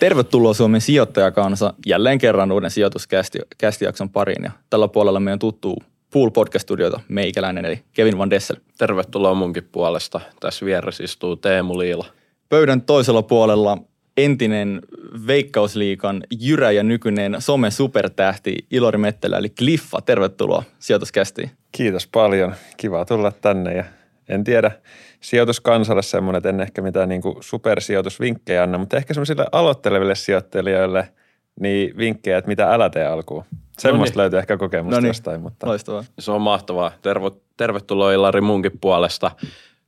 Tervetuloa Suomen sijoittajakansa jälleen kerran uuden sijoituskästijakson pariin. Ja tällä puolella meidän tuttuu Pool Podcast-studiota meikäläinen eli Kevin Van Dessel. Tervetuloa munkin puolesta. Tässä vieressä istuu Teemu Liila. Pöydän toisella puolella entinen Veikkausliikan jyrä ja nykyinen some supertähti Ilori Mettelä eli Kliffa. Tervetuloa sijoituskästiin. Kiitos paljon. Kiva tulla tänne ja en tiedä, sijoituskansalle semmoinen, että en ehkä mitään niin supersijoitusvinkkejä anna, mutta ehkä semmoisille aloitteleville sijoittelijoille niin vinkkejä, että mitä älä tee alkuun. Semmoista Noniin. löytyy ehkä kokemusta Noniin. jostain. Mutta... Loistavaa. Se on mahtavaa. Tervo, tervetuloa Ilari munkin puolesta.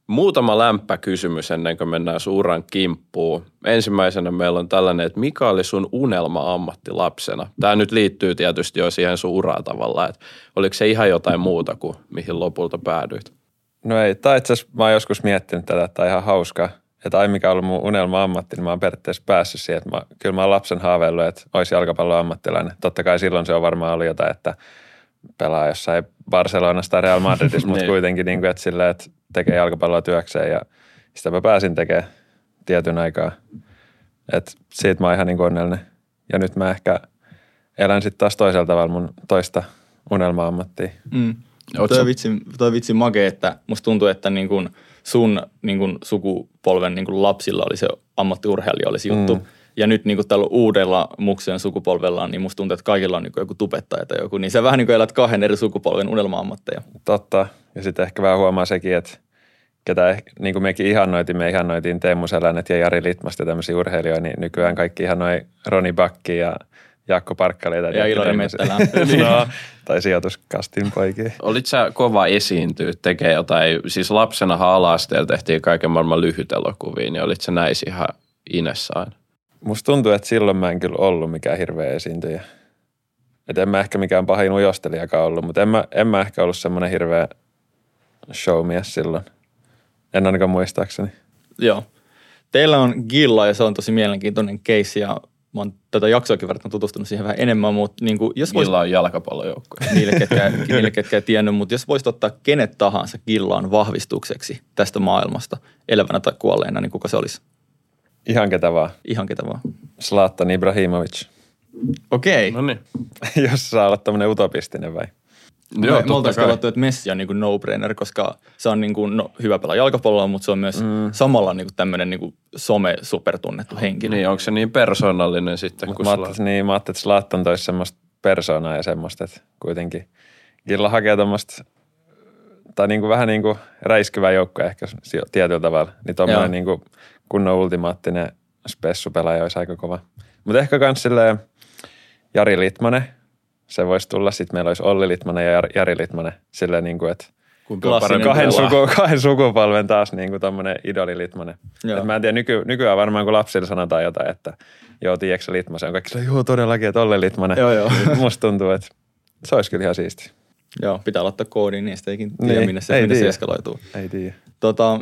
Muutama lämpäkysymys ennen kuin mennään suuran kimppuun. Ensimmäisenä meillä on tällainen, että mikä oli sun unelma ammatti lapsena? Tämä nyt liittyy tietysti jo siihen suuraan tavallaan, että oliko se ihan jotain muuta kuin mihin lopulta päädyit? No ei, tai itse asiassa mä oon joskus miettinyt tätä, että ihan hauskaa. Että ai mikä on ollut mun unelma-ammatti, niin mä oon periaatteessa päässyt siihen, että mä, kyllä mä oon lapsen haaveillut, että olisi jalkapalloammattilainen. Totta kai silloin se on varmaan ollut jotain, että pelaa jossain Barcelonasta tai Real Madridissa, mutta niin. kuitenkin niin kuin, että, sillä, että tekee jalkapalloa työkseen ja sitä mä pääsin tekemään tietyn aikaa. Et siitä mä oon ihan niin onnellinen. Ja nyt mä ehkä elän sitten taas toisella tavalla mun toista unelma-ammattia. Mm. Toi, vitsi, toi vitsi make, että musta tuntuu, että niin kun sun niin kun sukupolven niin kun lapsilla oli se ammattiurheilija olisi juttu. Mm. Ja nyt niin tällä uudella muksen sukupolvella, niin musta tuntuu, että kaikilla on niin joku tubettaja tai joku. Niin se vähän niin kuin elät kahden eri sukupolven unelma-ammatteja. Totta. Ja sitten ehkä vähän huomaa sekin, että ketä niin kuin mekin ihannoitiin, me ihannoitiin Teemu Selänet ja Jari Litmasta tämmöisiä urheilijoita, niin nykyään kaikki ihannoi Roni Bakki ja Jaakko Parkkaleita. Ja Ilari Mettälä. no, tai sijoituskastin poikia. Olit sä kova esiintyä, tekee jotain, siis lapsena ala tehtiin kaiken maailman lyhytelokuvia, niin olit sä näissä ihan inessä aina? Musta tuntuu, että silloin mä en kyllä ollut mikään hirveä esiintyjä. Että en mä ehkä mikään pahin ujostelijakaan ollut, mutta en mä, en mä ehkä ollut semmoinen hirveä showmies silloin. En ainakaan muistaakseni. Joo. Teillä on Gilla ja se on tosi mielenkiintoinen case ja mä oon tätä jaksoakin verran tutustunut siihen vähän enemmän, mutta niin kuin, jos Gilla on jalkapallojoukko. Niille, ketkä, niille, ketkä ei tiennyt, mutta jos voisit ottaa kenet tahansa Gillaan vahvistukseksi tästä maailmasta, elävänä tai kuolleena, niin kuka se olisi? Ihan ketä vaan. Ihan ketä vaan. Zlatan Ibrahimovic. Okei. Okay. No niin. jos saa olla tämmöinen utopistinen vai? Joo, me oltaisiin katsottu, että Messi on niin kuin no-brainer, koska se on niin kuin, no, hyvä pelaa jalkapalloa, mutta se on myös mm. samalla niin kuin tämmöinen niin kuin some-supertunnettu henkilö. Niin, onko se niin persoonallinen sitten? Mut mä, ajattelin, niin, mä ajattelin, että Zlatan toisi semmoista persoonaa ja semmoista, että kuitenkin Gilla hakee tuommoista tai niin kuin vähän niin kuin räiskyvä joukko ehkä tietyllä tavalla. Niin tuommoinen niin kuin kunnon ultimaattinen spessupelaaja olisi aika kova. Mutta ehkä myös Jari Litmanen – se voisi tulla. Sitten meillä olisi Olli Litmanen ja Jari Litmanen silleen niin kuin, että kahden, suku, kahden sukupolven taas niin kuin tommonen idoli Litmanen. Et mä en tiedä, nyky, nykyään varmaan kun lapsille sanotaan jotain, että joo, tiedätkö Litmasen, on kaikki joo todellakin, että Olli Litmanen. Joo, joo. Musta tuntuu, että se olisi kyllä ihan siisti. Joo, pitää laittaa koodiin, niin sitä ei tiedä, niin, minne se, ei minne se eskaloituu. Ei tiedä. Tota,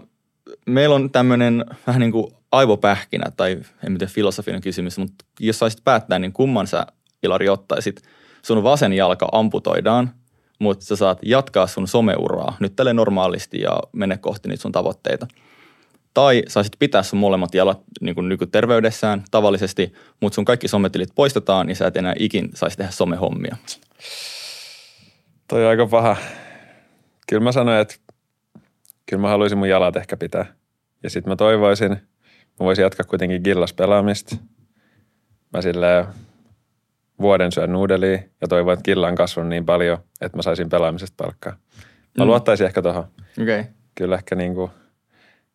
meillä on tämmöinen vähän niin kuin aivopähkinä, tai en tiedä filosofinen kysymys, mutta jos saisit päättää, niin kumman sä Ilari ottaisit – sun vasen jalka amputoidaan, mutta sä saat jatkaa sun someuraa nyt tälle normaalisti ja mene kohti niitä sun tavoitteita. Tai saisit pitää sun molemmat jalat niin kuin nykyterveydessään tavallisesti, mutta sun kaikki sometilit poistetaan, niin sä et enää ikin saisi tehdä somehommia. Toi on aika paha. Kyllä mä sanoin, että kyllä mä haluaisin mun jalat ehkä pitää. Ja sitten mä toivoisin, mä voisin jatkaa kuitenkin gillas pelaamista. Mä silleen vuoden syön nuudelia ja toivon, että killa on kasvanut niin paljon, että mä saisin pelaamisesta palkkaa. Mä mm. luottaisin ehkä tuohon. Okay. Kyllä ehkä niin kuin,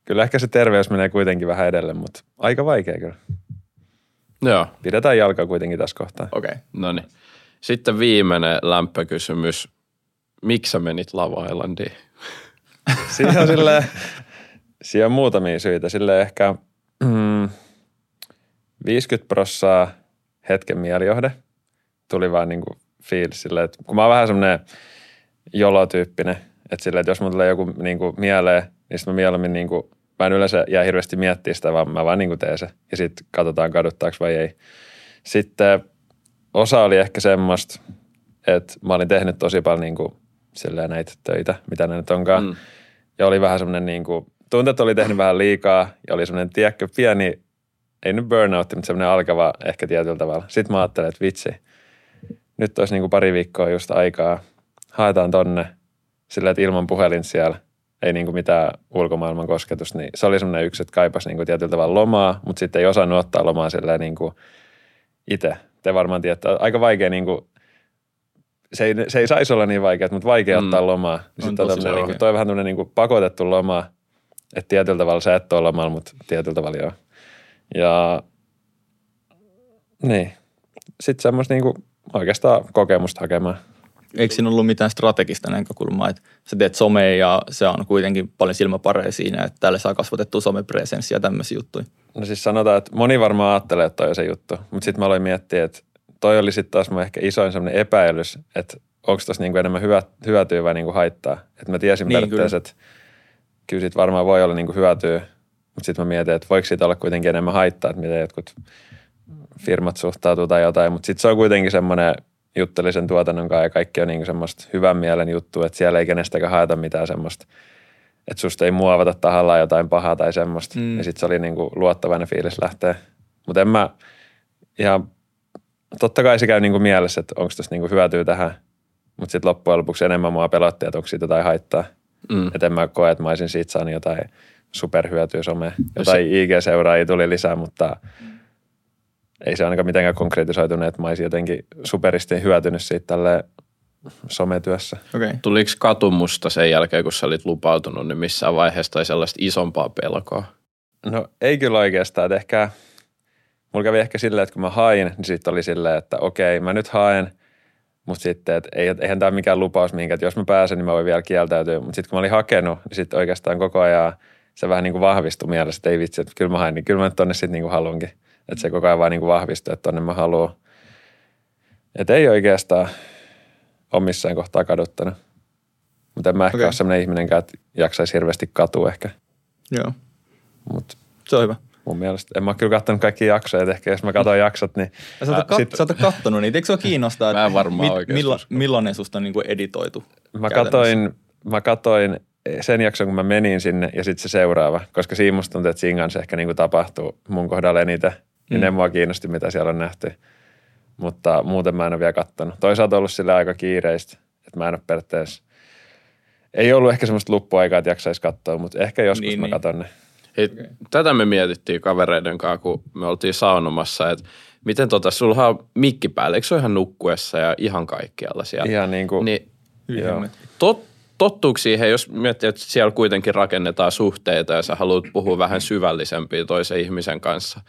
kyllä ehkä se terveys menee kuitenkin vähän edelle, mutta aika vaikea kyllä. Joo. Pidetään jalkaa kuitenkin tässä kohtaa. Okei. Okay. No niin. Sitten viimeinen lämpökysymys. Miksi sä menit Lava Islandiin? Siihen on silleen, siihen on muutamia syitä. Sille ehkä mm, 50 prossaa hetken mielijohde – tuli vaan niin kuin fiilis silleen, että kun mä oon vähän semmoinen jolotyyppinen, että silleen, että jos mulla tulee joku niin kuin mieleen, niin sitten mä mieluummin niin kuin, mä en yleensä jää hirveästi miettiä sitä, vaan mä vaan niin kuin teen se. Ja sitten katsotaan kaduttaako vai ei. Sitten osa oli ehkä semmoista, että mä olin tehnyt tosi paljon niin kuin, silleen näitä töitä, mitä ne nyt onkaan. Mm. Ja oli vähän semmoinen niin kuin, oli tehnyt vähän liikaa ja oli semmoinen, tiedätkö, pieni ei nyt burnout, mutta semmoinen alkava ehkä tietyllä tavalla. Sitten mä ajattelin, että vitsi, nyt olisi niin kuin pari viikkoa just aikaa, haetaan tonne, sillä että ilman puhelin siellä, ei niin kuin mitään ulkomaailman kosketus, niin se oli semmoinen yksi, että kaipasi niin kuin tietyllä tavalla lomaa, mutta sitten ei osannut ottaa lomaa silleen niin kuin itse. Te varmaan tiedätte, aika vaikea niin kuin se ei, se ei saisi olla niin vaikea, mutta vaikea mm. ottaa lomaa. Niin On sitten tosi niin kuin, toi on vähän tämmöinen niin pakotettu loma, että tietyllä tavalla sä et ole lomalla, mutta tietyllä tavalla joo. Ja niin, sitten semmoista niin kuin oikeastaan kokemusta hakemaan. Eikö siinä ollut mitään strategista näkökulmaa, että sä teet somea ja se on kuitenkin paljon silmäpareja siinä, että täällä saa kasvatettua somepresenssiä ja tämmöisiä juttuja. No siis sanotaan, että moni varmaan ajattelee, että toi on se juttu, mutta sitten mä aloin miettiä, että toi oli sitten taas mun ehkä isoin semmoinen epäilys, että onko tuossa niinku enemmän hyvä, hyötyä vai niinku haittaa. Että mä tiesin Niin, niin, periaatteessa, että kyllä siitä varmaan voi olla niinku hyötyä, mutta sitten mä mietin, että voiko siitä olla kuitenkin enemmän haittaa, että miten jotkut firmat suhtautuu tai jotain, mutta sitten se on kuitenkin semmoinen juttelisen tuotannon kanssa ja kaikki on niinku semmoista hyvän mielen juttu, että siellä ei kenestäkään haeta mitään semmoista, että susta ei muovata tahallaan jotain pahaa tai semmoista. Mm. Mm. Ja sitten se oli niinku luottavainen fiilis lähteä. Mutta en mä ihan, totta kai se käy niinku mielessä, että onko tässä niinku hyötyä tähän, mutta sitten loppujen lopuksi enemmän mua pelotti, että onko siitä jotain haittaa. Mm. Että en mä koe, että mä olisin siitä saanut jotain superhyötyä somea. Jotain IG-seuraajia tuli lisää, mutta ei se ainakaan mitenkään konkretisoitunut, että mä olisin jotenkin superisti hyötynyt siitä tälle sometyössä. Okei. Okay. Tuliko katumusta sen jälkeen, kun sä olit lupautunut, niin missään vaiheessa tai sellaista isompaa pelkoa? No ei kyllä oikeastaan, että ehkä, mulla kävi ehkä silleen, että kun mä hain, niin sitten oli silleen, että okei, mä nyt haen, mutta sitten, että ei, eihän tämä mikään lupaus minkä, että jos mä pääsen, niin mä voin vielä kieltäytyä. Mutta sitten kun mä olin hakenut, niin sitten oikeastaan koko ajan se vähän niin kuin vahvistui mielessä, että ei vitsi, että kyllä mä hain, niin kyllä mä nyt tonne sitten niin kuin haluankin. Että se koko ajan vaan niin kuin vahvistui, että tonne mä haluan. Että ei oikeastaan ole missään kohtaa kaduttanut. Mutta en mä ehkä okay. ole sellainen ihminen, että jaksaisi hirveästi katua ehkä. Joo, Mutta se on hyvä. mun mielestä, en mä ole kyllä katsonut kaikkia jaksoja, että ehkä jos mä katson jaksot, niin Ja sä oot, kat- sit- sä oot kattonut niitä, eikö sua kiinnostaa, Mä en varmaan oikeesti milla- usko. millainen susta on niinku editoitu? mä katoin, mä katoin sen jakson, kun mä menin sinne ja sitten se seuraava, koska siinä musta tuntuu, että siinä kanssa ehkä niinku tapahtuu mun kohdalla eniten, niin Mm. ne mua kiinnosti, mitä siellä on nähty. Mutta muuten mä en ole vielä kattonut. Toisaalta ollut sille aika kiireistä, että mä en ole periaatteessa, ei ollut ehkä semmoista luppuaikaa, että jaksaisi katsoa, mutta ehkä joskus Niin, mä niin. katon ne. Hei, okay. Tätä me mietittiin kavereiden kanssa, kun me oltiin saunomassa, että miten tota, sulla on mikki päällä, eikö se ole ihan nukkuessa ja ihan kaikkialla siellä? Ihan niin kuin, Niin Joo. tot, tottuuko siihen, jos miettii, että siellä kuitenkin rakennetaan suhteita ja sä haluat puhua vähän syvällisempiä toisen ihmisen kanssa,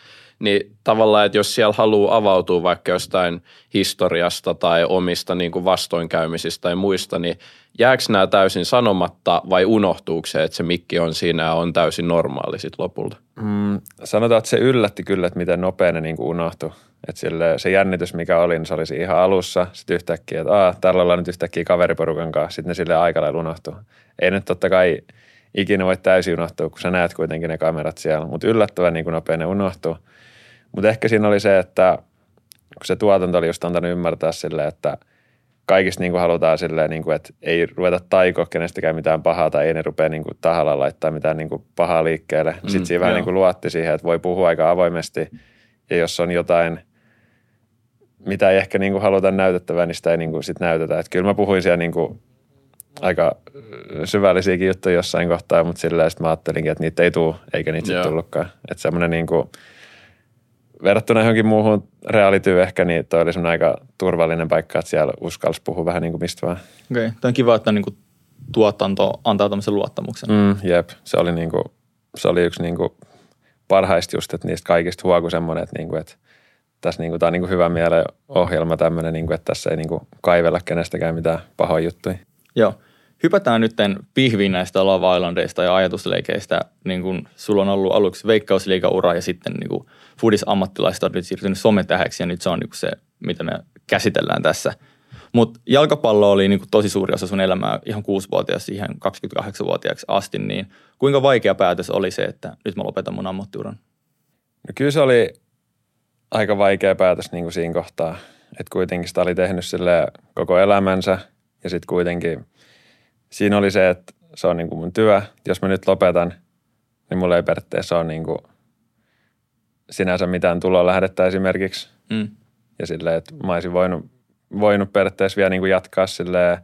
niin tavallaan, että jos siellä haluaa avautua vaikka jostain historiasta tai omista niin kuin vastoinkäymisistä tai muista, niin jääkö nämä täysin sanomatta vai unohtuuko se, että se mikki on siinä on täysin normaali sitten lopulta? Mm, sanotaan, että se yllätti kyllä, että miten nopea ne niin unohtui. Että sille, se jännitys, mikä oli, niin se oli siinä ihan alussa. Sitten yhtäkkiä, että Aa, täällä ollaan nyt yhtäkkiä kaveriporukan kanssa. Sitten ne sille aika lailla unohtui. Ei nyt totta kai ikinä voi täysin unohtua, kun sä näet kuitenkin ne kamerat siellä. Mutta yllättävän niin nopea ne unohtuu. Mutta ehkä siinä oli se, että kun se tuotanto oli just antanut ymmärtää silleen, että kaikista niin kuin halutaan silleen, niin kuin, että ei ruveta taikoa kenestäkään mitään pahaa tai ei ne rupea niin kuin tahalla laittaa mitään niin kuin pahaa liikkeelle. Mm, Sitten siinä vähän niin kuin luotti siihen, että voi puhua aika avoimesti ja jos on jotain, mitä ei ehkä niin kuin haluta näytettävää, niin sitä ei niin kuin sit näytetä. Että kyllä mä puhuin siellä niin kuin aika syvällisiäkin juttuja jossain kohtaa, mutta silleen sitten mä ajattelinkin, että niitä ei tule, eikä niitä sitten tullutkaan. Että semmoinen niin kuin, verrattuna johonkin muuhun realityy ehkä, niin toi oli semmoinen aika turvallinen paikka, että siellä uskalsi puhua vähän niin kuin mistä vaan. Okei, okay. Tämä on kiva, että niinku tuotanto antaa tämmöisen luottamuksen. Mm, jep, se oli, niin kuin, se oli yksi niin kuin parhaista just, että niistä kaikista huoku semmoinen, että, niin kuin, että tässä niin kuin, tämä on niin kuin hyvä mielen ohjelma tämmöinen, niin kuin, että tässä ei niin kuin kaivella kenestäkään mitään pahoja juttuja. Joo. Hypätään nyt pihviin näistä Love Islandeista ja ajatusleikeistä. Niin kun sulla on ollut aluksi veikkausliigaura ja sitten niin foodis-ammattilaista on nyt siirtynyt sometähäksi ja nyt se on niin se, mitä me käsitellään tässä. Mutta jalkapallo oli niin tosi suuri osa sun elämää ihan 6-vuotias siihen 28-vuotiaaksi asti, niin kuinka vaikea päätös oli se, että nyt mä lopetan mun ammattiuran? No kyllä se oli aika vaikea päätös niin siinä kohtaa, että kuitenkin sitä oli tehnyt sille koko elämänsä ja sitten kuitenkin siinä oli se, että se on niin kuin mun työ. Jos mä nyt lopetan, niin mulla ei periaatteessa ole niin kuin sinänsä mitään tuloa lähdettä esimerkiksi. Mm. Ja silleen, että mä olisin voinut, voinut periaatteessa vielä niin kuin jatkaa silleen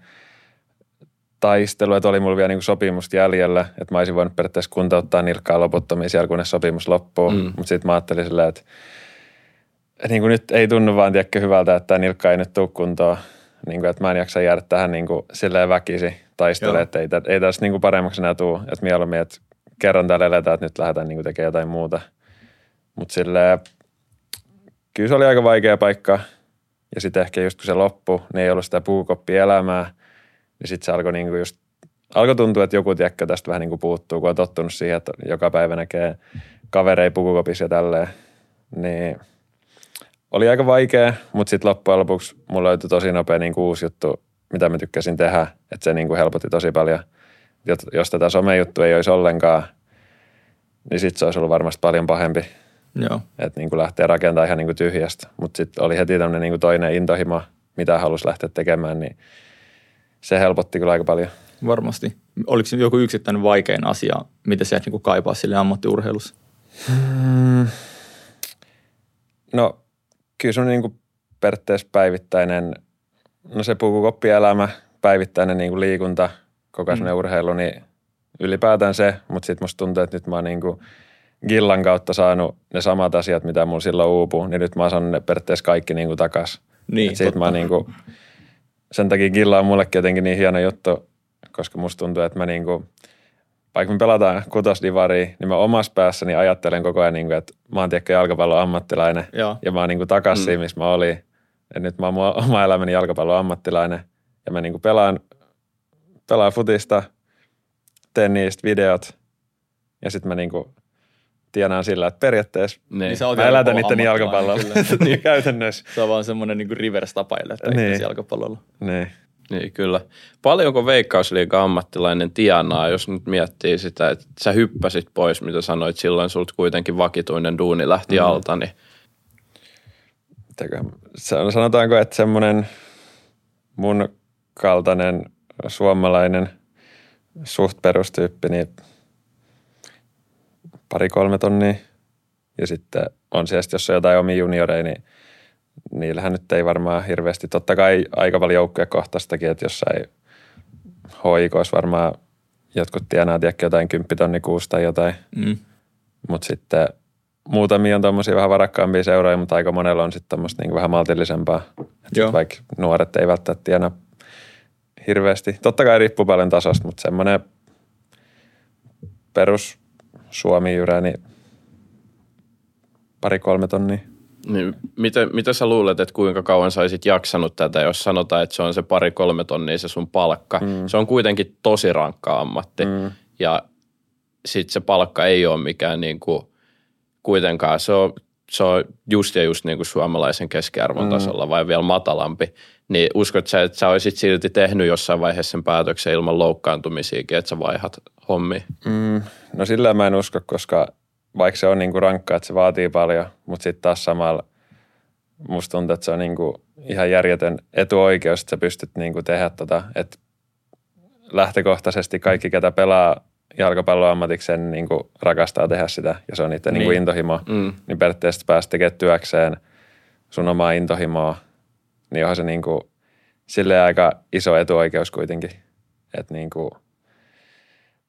taistelu, että oli mulla vielä niin sopimusta jäljellä, että mä olisin voinut periaatteessa kuntouttaa nilkkaa loputtomiin siellä, kunnes sopimus loppuu. Mm. Mutta sitten mä ajattelin silleen, että, että niin kuin nyt ei tunnu vaan tiedäkö hyvältä, että tämä nilkka ei nyt tule kuntoon. Niin kuin, että mä en jaksa jäädä tähän niin kuin silleen väkisi taistelemaan, että ei, ei tässä niin kuin paremmaksi enää tule. Että mieluummin, että kerran täällä eletään, että nyt lähdetään niin kuin tekemään jotain muuta. Mutta silleen, kyllä se oli aika vaikea paikka. Ja sitten ehkä just kun se loppui, niin ei ollut sitä puukoppielämää. Niin sitten se alkoi niinku just, alkoi tuntua, että joku tiekkä tästä vähän niinku puuttuu, kun on tottunut siihen, että joka päivä näkee kaverei pukukopissa ja tälleen. Niin oli aika vaikea, mutta sitten loppujen lopuksi mulla löytyi tosi nopea niinku uusi juttu, mitä mä tykkäsin tehdä. Että se niinku helpotti tosi paljon. Jos tätä somejuttu ei olisi ollenkaan, niin sitten se olisi ollut varmasti paljon pahempi. Joo. Että niin lähtee rakentamaan ihan niin tyhjästä. Mutta sitten oli heti tämmöinen niin toinen intohimo, mitä halusi lähteä tekemään, niin se helpotti kyllä aika paljon. Varmasti. Oliko joku yksittäinen vaikein asia, mitä sä niin kaipaa sille ammattiurheilussa? Hmm. No kyllä se on niin periaatteessa päivittäinen, no se pukukoppielämä, päivittäinen niin kuin liikunta, koko mm. urheilu, niin ylipäätään se, mutta sitten musta tuntuu, että nyt mä oon niin kuin Gillan kautta saanut ne samat asiat, mitä mulla silloin uupuu, niin nyt mä oon saanut ne periaatteessa kaikki niin kuin takas. Niin, siitä mä niin kuin, sen takia Gilla on mullekin jotenkin niin hieno juttu, koska musta tuntuu, että mä niin kuin, vaikka me pelataan kutosdivaria, niin mä omassa päässäni ajattelen koko ajan, niin kuin, että mä oon tiedäkö jalkapallon ammattilainen Joo. ja mä oon niin kuin takas mm. missä mä olin. Ja nyt mä oon oma elämäni jalkapallon ammattilainen ja mä niin kuin pelaan, pelaan futista, teen niistä videot ja sitten mä niin kuin tienaan sillä, että periaatteessa niin. niin mä elätän niiden jalkapallolla. niin. Käytännössä. Se on vaan semmoinen niin reverse-tapa elättää niin. jalkapallolla. Niin. Niin, kyllä. Paljonko Veikkausliiga ammattilainen tienaa, jos nyt miettii sitä, että sä hyppäsit pois, mitä sanoit, silloin sulta kuitenkin vakituinen duuni lähti mm. alta, niin sanotaanko, että semmoinen mun kaltainen suomalainen suht perustyyppi, niin pari-kolme tonnia. Ja sitten on siellä, jos on jotain omia junioreja, niin niillähän nyt ei varmaan hirveästi, totta kai aika paljon joukkoja kohtastakin, että jossain hoikoissa varmaan jotkut tienaa tiedäkö, jotain kymppitonni kuusta tai jotain. Mm. Mutta sitten muutamia on tuommoisia vähän varakkaampia seuroja, mutta aika monella on sitten tuommoista niin vähän maltillisempaa. Sit vaikka nuoret ei välttämättä tienaa hirveästi. Totta kai riippuu paljon tasosta, mutta semmoinen perus Suomi-jyrä, niin pari-kolme tonnia. Niin, miten, mitä sä luulet, että kuinka kauan saisit jaksanut tätä, jos sanotaan, että se on se pari-kolme tonnia se sun palkka. Mm. Se on kuitenkin tosi rankka ammatti mm. ja sitten se palkka ei ole mikään niin kuin, kuitenkaan, se on, se on just ja just niin kuin suomalaisen keskiarvon mm. tasolla vai vielä matalampi. Niin uskot sä, että sä olisit silti tehnyt jossain vaiheessa sen päätöksen ilman loukkaantumisiakin, että sä vaihat hommi? Mm, no sillä mä en usko, koska vaikka se on niinku rankkaa, että se vaatii paljon, mutta sitten taas samalla musta tuntuu, että se on niinku ihan järjetön etuoikeus, että sä pystyt niinku tehdä tota, että lähtökohtaisesti kaikki, ketä pelaa jalkapalloa ammatikseen, niin kuin rakastaa tehdä sitä ja se on niiden niin. Niin intohimo, mm. niin periaatteessa päästä tekemään työkseen sun omaa intohimoa, niin onhan se niin kuin, silleen aika iso etuoikeus kuitenkin. Että niin kuin,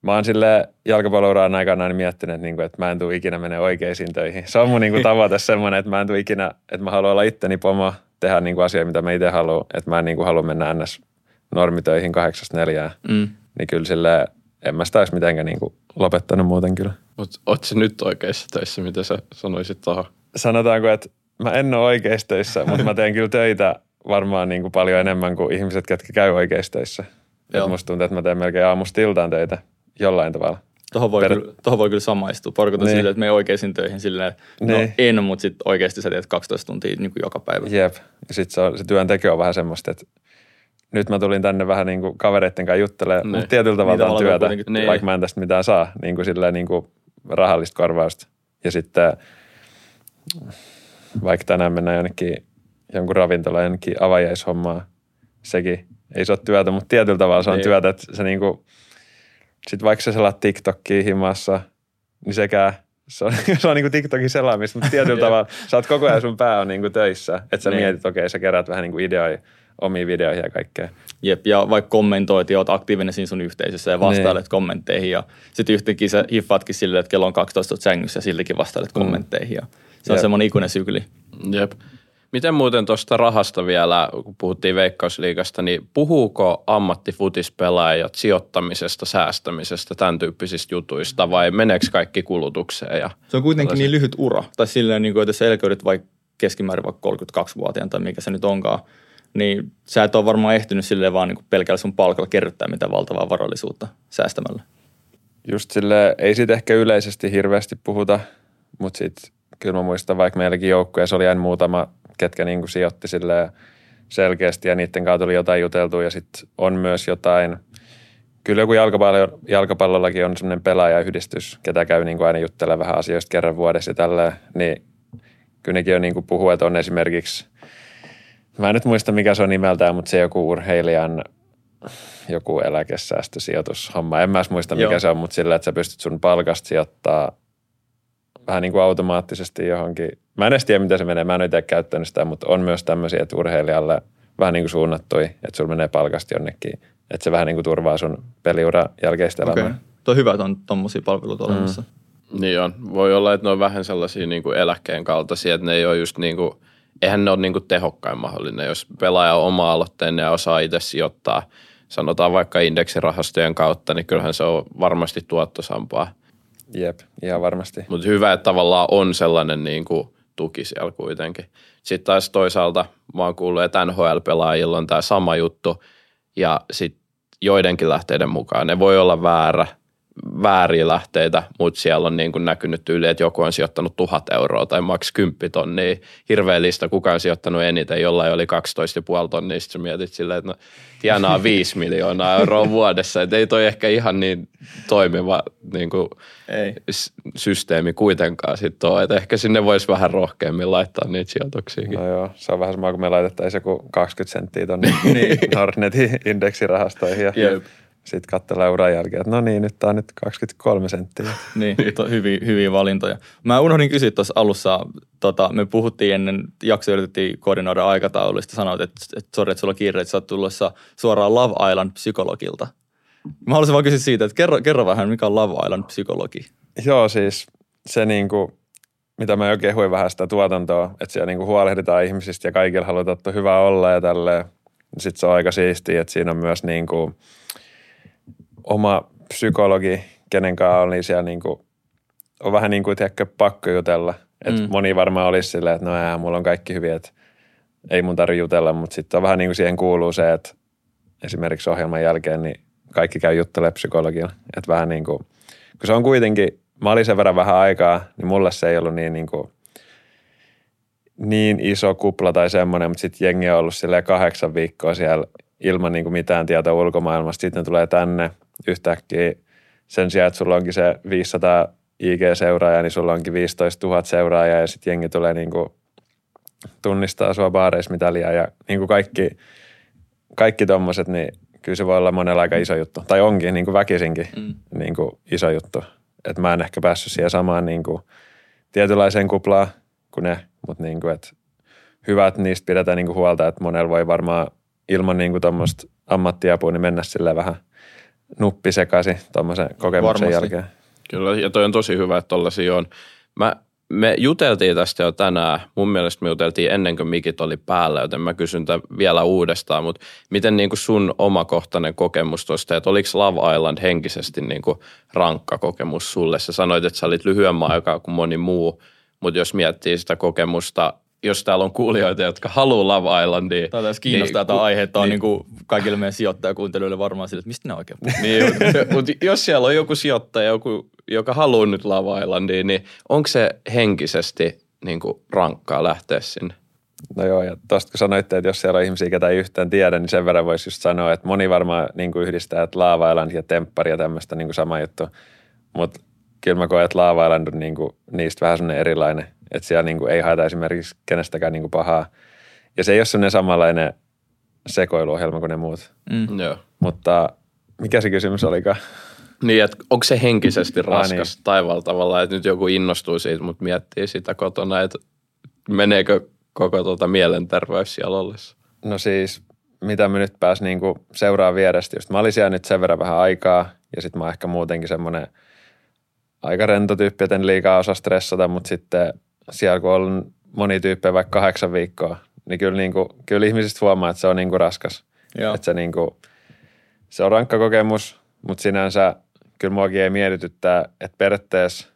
mä oon sille jalkapallouraan aikana niin miettinyt, että, niin kuin, että mä en tule ikinä mene oikeisiin töihin. Se on mun niin kuin tavoite semmoinen, että mä en tule ikinä, että mä haluan olla itteni pomo, tehdä niin kuin asioita, mitä mä itse haluan. Että mä en niin kuin halua mennä ns. normitöihin kahdeksasta neljään. Mm. Niin kyllä sille en mä sitä olisi mitenkään niin kuin lopettanut muuten kyllä. Mutta oot se nyt oikeissa töissä, mitä sä sanoisit tuohon? Sanotaanko, että mä en ole oikeissa töissä, mutta mä teen kyllä töitä varmaan niin kuin paljon enemmän kuin ihmiset, ketkä käy oikeissa töissä. Et musta tuntuu, että mä teen melkein aamusta iltaan töitä jollain tavalla. Tuohon voi, per... kyllä, tohon voi kyllä samaistua. Porkuta niin. silleen, että me oikeisiin töihin silleen, no niin. en, mutta sitten oikeasti sä teet 12 tuntia niin kuin joka päivä. Jep. Ja sitten se, se työnteko on vähän semmoista, että nyt mä tulin tänne vähän niin kuin kavereiden kanssa juttelemaan, niin. mutta tietyllä tavalla niin, on työtä, niin. vaikka mä en tästä mitään saa, niin kuin silleen niin kuin rahallista korvausta. Ja sitten vaikka tänään mennään jonnekin jonkun ravintola jonnekin avajaishommaa, sekin ei se ole työtä, mutta tietyllä tavalla se on niin. työtä, että se niin kuin, sit vaikka sä selaat TikTokia himassa, niin sekä se on, se on niin kuin TikTokin selaamista, mutta tietyllä tavalla sä oot koko ajan sun pää on niin kuin töissä. Että sä Niin. mietit, okei, okay, sä kerät vähän niin kuin ideoja, omia videoihin ja kaikkea. Jep, ja vaikka kommentoit ja oot aktiivinen siinä sun yhteisössä ja vastailet Niin. kommentteihin ja sitten yhtäkkiä sä hiffaatkin silleen, että kello on 12 oot sängyssä ja siltikin vastailet kommentteihin ja se on Jep. semmoinen ikuinen sykli. Jep. Miten muuten tuosta rahasta vielä, kun puhuttiin Veikkausliigasta, niin puhuuko ammattifutispelaajat sijoittamisesta, säästämisestä, tämän tyyppisistä jutuista vai meneekö kaikki kulutukseen? Ja Se on kuitenkin niin lyhyt ura. Tai silleen, niin kuin, että jos vaikka keskimäärin vaikka 32-vuotiaan tai mikä se nyt onkaan, niin sä et ole varmaan ehtinyt silleen vaan niin pelkällä sun palkalla kerryttää mitään valtavaa varallisuutta säästämällä. Just sille ei siitä ehkä yleisesti hirveästi puhuta, mutta sitten kyllä mä muistan, vaikka meilläkin joukkueessa oli aina muutama, ketkä niin kuin sijoitti sille selkeästi ja niiden kautta oli jotain juteltu ja sitten on myös jotain, kyllä joku jalkapallo, jalkapallollakin on semmoinen pelaajayhdistys, ketä käy niin kuin aina juttelemaan vähän asioista kerran vuodessa ja tälleen, niin kyllä nekin on niin kuin puhuu, että on esimerkiksi, mä en nyt muista mikä se on nimeltään, mutta se joku urheilijan joku eläkesäästösijoitushomma. En mä edes muista, mikä Joo. se on, mutta sillä, että sä pystyt sun palkasta sijoittaa vähän niin kuin automaattisesti johonkin. Mä en edes tiedä, miten se menee. Mä en itse käyttänyt sitä, mutta on myös tämmöisiä, että urheilijalle vähän niin kuin suunnattui, että sulla menee palkasta jonnekin. Että se vähän niin kuin turvaa sun peliura jälkeistä elämää. Tuo on hyvä, että on tommosia palveluita olemassa. Niin on. Voi olla, että ne on vähän sellaisia niin kuin eläkkeen kaltaisia, että ne ei ole just niin kuin, eihän ne ole niin kuin tehokkain mahdollinen. Jos pelaaja on oma-aloitteinen ja osaa itse sijoittaa, sanotaan vaikka indeksirahastojen kautta, niin kyllähän se on varmasti tuottosampaa. Jep, ihan varmasti. Mutta hyvä, että tavallaan on sellainen niin kuin tuki siellä kuitenkin. Sitten taas toisaalta mä oon kuullut, että NHL-pelaajilla on tämä sama juttu ja sitten joidenkin lähteiden mukaan ne voi olla väärä, vääriä lähteitä, mutta siellä on niin kuin näkynyt yli, että joku on sijoittanut tuhat euroa tai maks 10 tonnia. Hirveä lista, kuka on sijoittanut eniten, jollain oli 12,5 tonnia, sitten sä mietit silleen, että no, tienaa 5 miljoonaa euroa vuodessa, että ei toi ehkä ihan niin toimiva niin kuin Ei. systeemi kuitenkaan sitten ole. Että ehkä sinne voisi vähän rohkeammin laittaa niitä sijoituksiakin. No joo, se on vähän sama kuin me laitettaisiin joku 20 senttiä tonne Nordnetin indeksirahastoihin ja Jep. Sitten katsellaan uran jälkeen, että no niin, nyt tää on nyt 23 senttiä. Niin, to, hyviä, hyviä valintoja. Mä unohdin kysyä tuossa alussa, tota, me puhuttiin ennen jaksoa, yritettiin koordinoida aikatauluista, sanoit, että, että sori, että sulla on kiire, että sä oot tulossa suoraan Love Island psykologilta. Mä haluaisin vaan kysyä siitä, että kerro, kerro vähän, mikä on Love Island psykologi. Joo, siis se niinku, mitä mä jo kehuin vähän sitä tuotantoa, että siellä niinku huolehditaan ihmisistä ja kaikilla halutaan, että hyvä olla ja tälleen. Sitten se on aika siistiä, että siinä on myös niinku oma psykologi, kenen kanssa on niin siellä niinku, on vähän niin kuin tiedätkö, pakko jutella. Et Mm. Moni varmaan olisi silleen, että no jää, mulla on kaikki hyviä, että ei mun tarvitse jutella, mutta sitten on vähän niin kuin siihen kuuluu se, että esimerkiksi ohjelman jälkeen niin kaikki käy juttelemaan psykologilla. Että vähän niin kuin, kun se on kuitenkin, mä olin sen verran vähän aikaa, niin mulle se ei ollut niin, niin, kuin, niin iso kupla tai semmoinen, mutta sitten jengi on ollut silleen kahdeksan viikkoa siellä ilman niin kuin mitään tietoa ulkomaailmasta. Sitten ne tulee tänne yhtäkkiä sen sijaan, että sulla onkin se 500 IG-seuraajaa, niin sulla onkin 15 000 seuraajaa ja sitten jengi tulee niin kuin tunnistaa sua baareissa mitalia ja niin kuin kaikki, kaikki tommoset, niin kyllä se voi olla monella aika iso juttu. Tai onkin niin kuin väkisinkin Mm. niin kuin iso juttu. Että mä en ehkä päässyt siihen samaan niin kuin tietynlaiseen kuplaan kuin ne, mutta niin kuin, että hyvä, että niistä pidetään niin kuin huolta, että monella voi varmaan ilman niin kuin tuommoista ammattiapua niin mennä sille vähän nuppi sekaisin tuommoisen kokemuksen Varmasti. jälkeen. Kyllä, ja toi on tosi hyvä, että tollasia on. Mä, me juteltiin tästä jo tänään. Mun mielestä me juteltiin ennen kuin mikit oli päällä, joten mä kysyn tämän vielä uudestaan. Mutta miten niin kuin sun omakohtainen kokemus tuosta, että oliko Love Island henkisesti niin kuin rankka kokemus sulle? Sä sanoit, että sä olit lyhyemmän aikaa kuin moni muu, mutta jos miettii sitä kokemusta, jos täällä on kuulijoita, jotka haluaa Love Islandia. Tämä tässä kiinnostaa niin, tämä aihe, että on niin. niin kuin kaikille meidän sijoittajakuuntelijoille varmaan sille, että mistä ne oikein puhuu. Niin, mutta jos siellä on joku sijoittaja, joku, joka haluaa nyt Lava Islandiin, niin onko se henkisesti niin kuin rankkaa lähteä sinne? No joo, ja tuosta kun sanoitte, että jos siellä on ihmisiä, ketä ei yhtään tiedä, niin sen verran voisi just sanoa, että moni varmaan niin kuin yhdistää, että Lava Island ja Temppari ja tämmöistä niin kuin sama juttu. Mutta kyllä mä koen, että Lava Island on niin kuin, niistä vähän semmoinen erilainen, että siellä niin kuin ei haeta esimerkiksi kenestäkään niin kuin pahaa. Ja se ei ole semmoinen samanlainen sekoiluohjelma kuin ne muut. Mm. Joo. Mutta mikä se kysymys olikaan? Niin, että onko se henkisesti raskas niin. niin. taivaalla tavalla, että nyt joku innostuu siitä, mutta miettii sitä kotona, että meneekö koko tuota mielenterveys siellä ollessa. No siis, mitä mä nyt pääsin niinku seuraa vierestä. Just mä olin siellä nyt sen verran vähän aikaa ja sitten mä oon ehkä muutenkin semmoinen aika rento tyyppi, että en liikaa osaa stressata, mutta sitten siellä kun on moni tyyppejä vaikka kahdeksan viikkoa, niin kyllä, niinku, kyllä ihmisistä huomaa, että se on niinku raskas. Joo. Että se, niinku, se on rankka kokemus, mutta sinänsä kyllä muakin ei mietityttää, että periaatteessa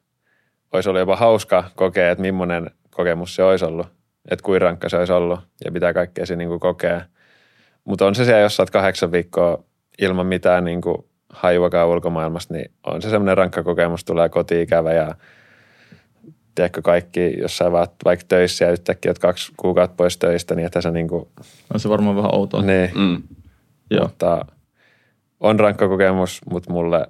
olisi ollut jopa hauska kokea, että millainen kokemus se olisi ollut. Että kuinka rankka se olisi ollut ja mitä kaikkea se niinku kokee. Mutta on se siellä, jos sä oot kahdeksan viikkoa ilman mitään niinku hajuakaan ulkomaailmasta, niin on se semmoinen rankka kokemus, tulee koti-ikävä ja tiedätkö kaikki, jos sä vaat vaikka töissä ja yhtäkkiä oot kaksi kuukautta pois töistä, niin että sä niinku, On se varmaan vähän outoa. niin, Mm. Joo. mutta on rankka kokemus, mutta mulle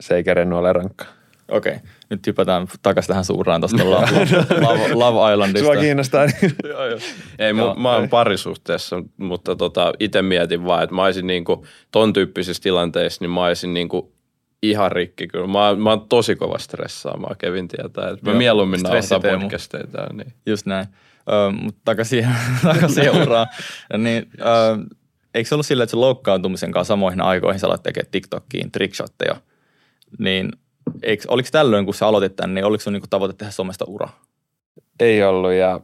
se ei kerennyt ole rankka. Okei, nyt hypätään takaisin tähän suuraan tuosta Love, Love, Love Islandista. Sua kiinnostaa. Joo, joo. Ei, Joo, joo, mä oon parisuhteessa, mutta tota, itse mietin vaan, että mä olisin niinku, ton tyyppisissä tilanteissa, niin mä olisin niinku ihan rikki kyllä. Mä, mä oon tosi kova stressaamaan, Kevin tietää. Että mä Joo, mieluummin nauhoitan podcasteita. Niin. Just näin. Ö, mutta takaisin, takaisin uraan. niin, ö, eikö se ollut silleen, että se loukkaantumisen kanssa samoihin aikoihin sä aloit tekemään TikTokiin trickshotteja? Niin eikö, oliko tällöin, kun sä aloitit tämän, niin oliko sun niinku tavoite tehdä somesta ura? ei ollut ja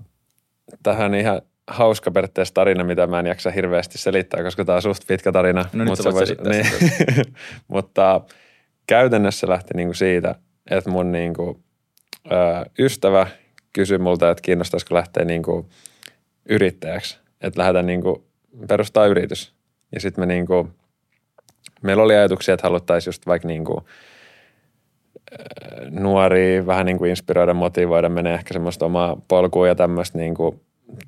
tähän on ihan hauska periaatteessa tarina, mitä mä en jaksa hirveästi selittää, koska tämä on suht pitkä tarina. No nyt sä se voit selittää Mutta käytännössä lähti niinku siitä, että mun niinku, ö, ystävä kysyi multa, että kiinnostaisiko lähteä niinku yrittäjäksi. Että lähdetään niinku perustaa yritys. Ja sitten me niinku, meillä oli ajatuksia, että haluttaisiin just vaikka niinku, nuoria vähän niin kuin inspiroida, motivoida, menee ehkä semmoista omaa polkua ja tämmöistä niin kuin,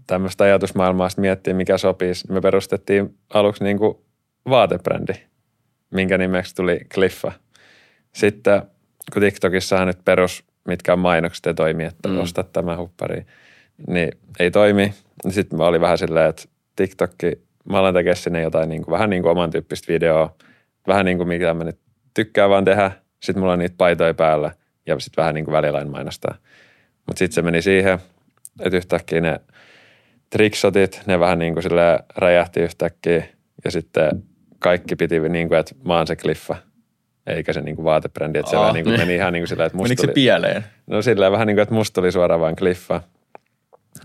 tämmöistä ajatusmaailmaa sitten miettiä, mikä sopisi. Me perustettiin aluksi niin kuin vaatebrändi, minkä nimeksi tuli Cliffa. Sitten kun TikTokissahan nyt perus, mitkä on mainokset ja toimii, että Mm. mm. osta tämä huppari, niin ei toimi. Sitten mä olin vähän silleen, että TikTokki, mä alan tekemään sinne jotain niin kuin, vähän niin kuin oman tyyppistä videoa, vähän niin kuin mikä mä nyt tykkään vaan tehdä. Sitten mulla on niitä paitoja päällä ja sitten vähän niin kuin välilain mainostaa. Mutta sitten se meni siihen, että yhtäkkiä ne tricksotit, ne vähän niin kuin räjähti yhtäkkiä ja sitten kaikki piti niin kuin, että mä oon se kliffa, eikä se niin kuin vaatebrändi. Että se Aa. vähän niin kuin meni ihan niin kuin silleen, että musta Menikö se tuli, pieleen? No silleen vähän niin kuin, että musta tuli suoraan vain kliffa.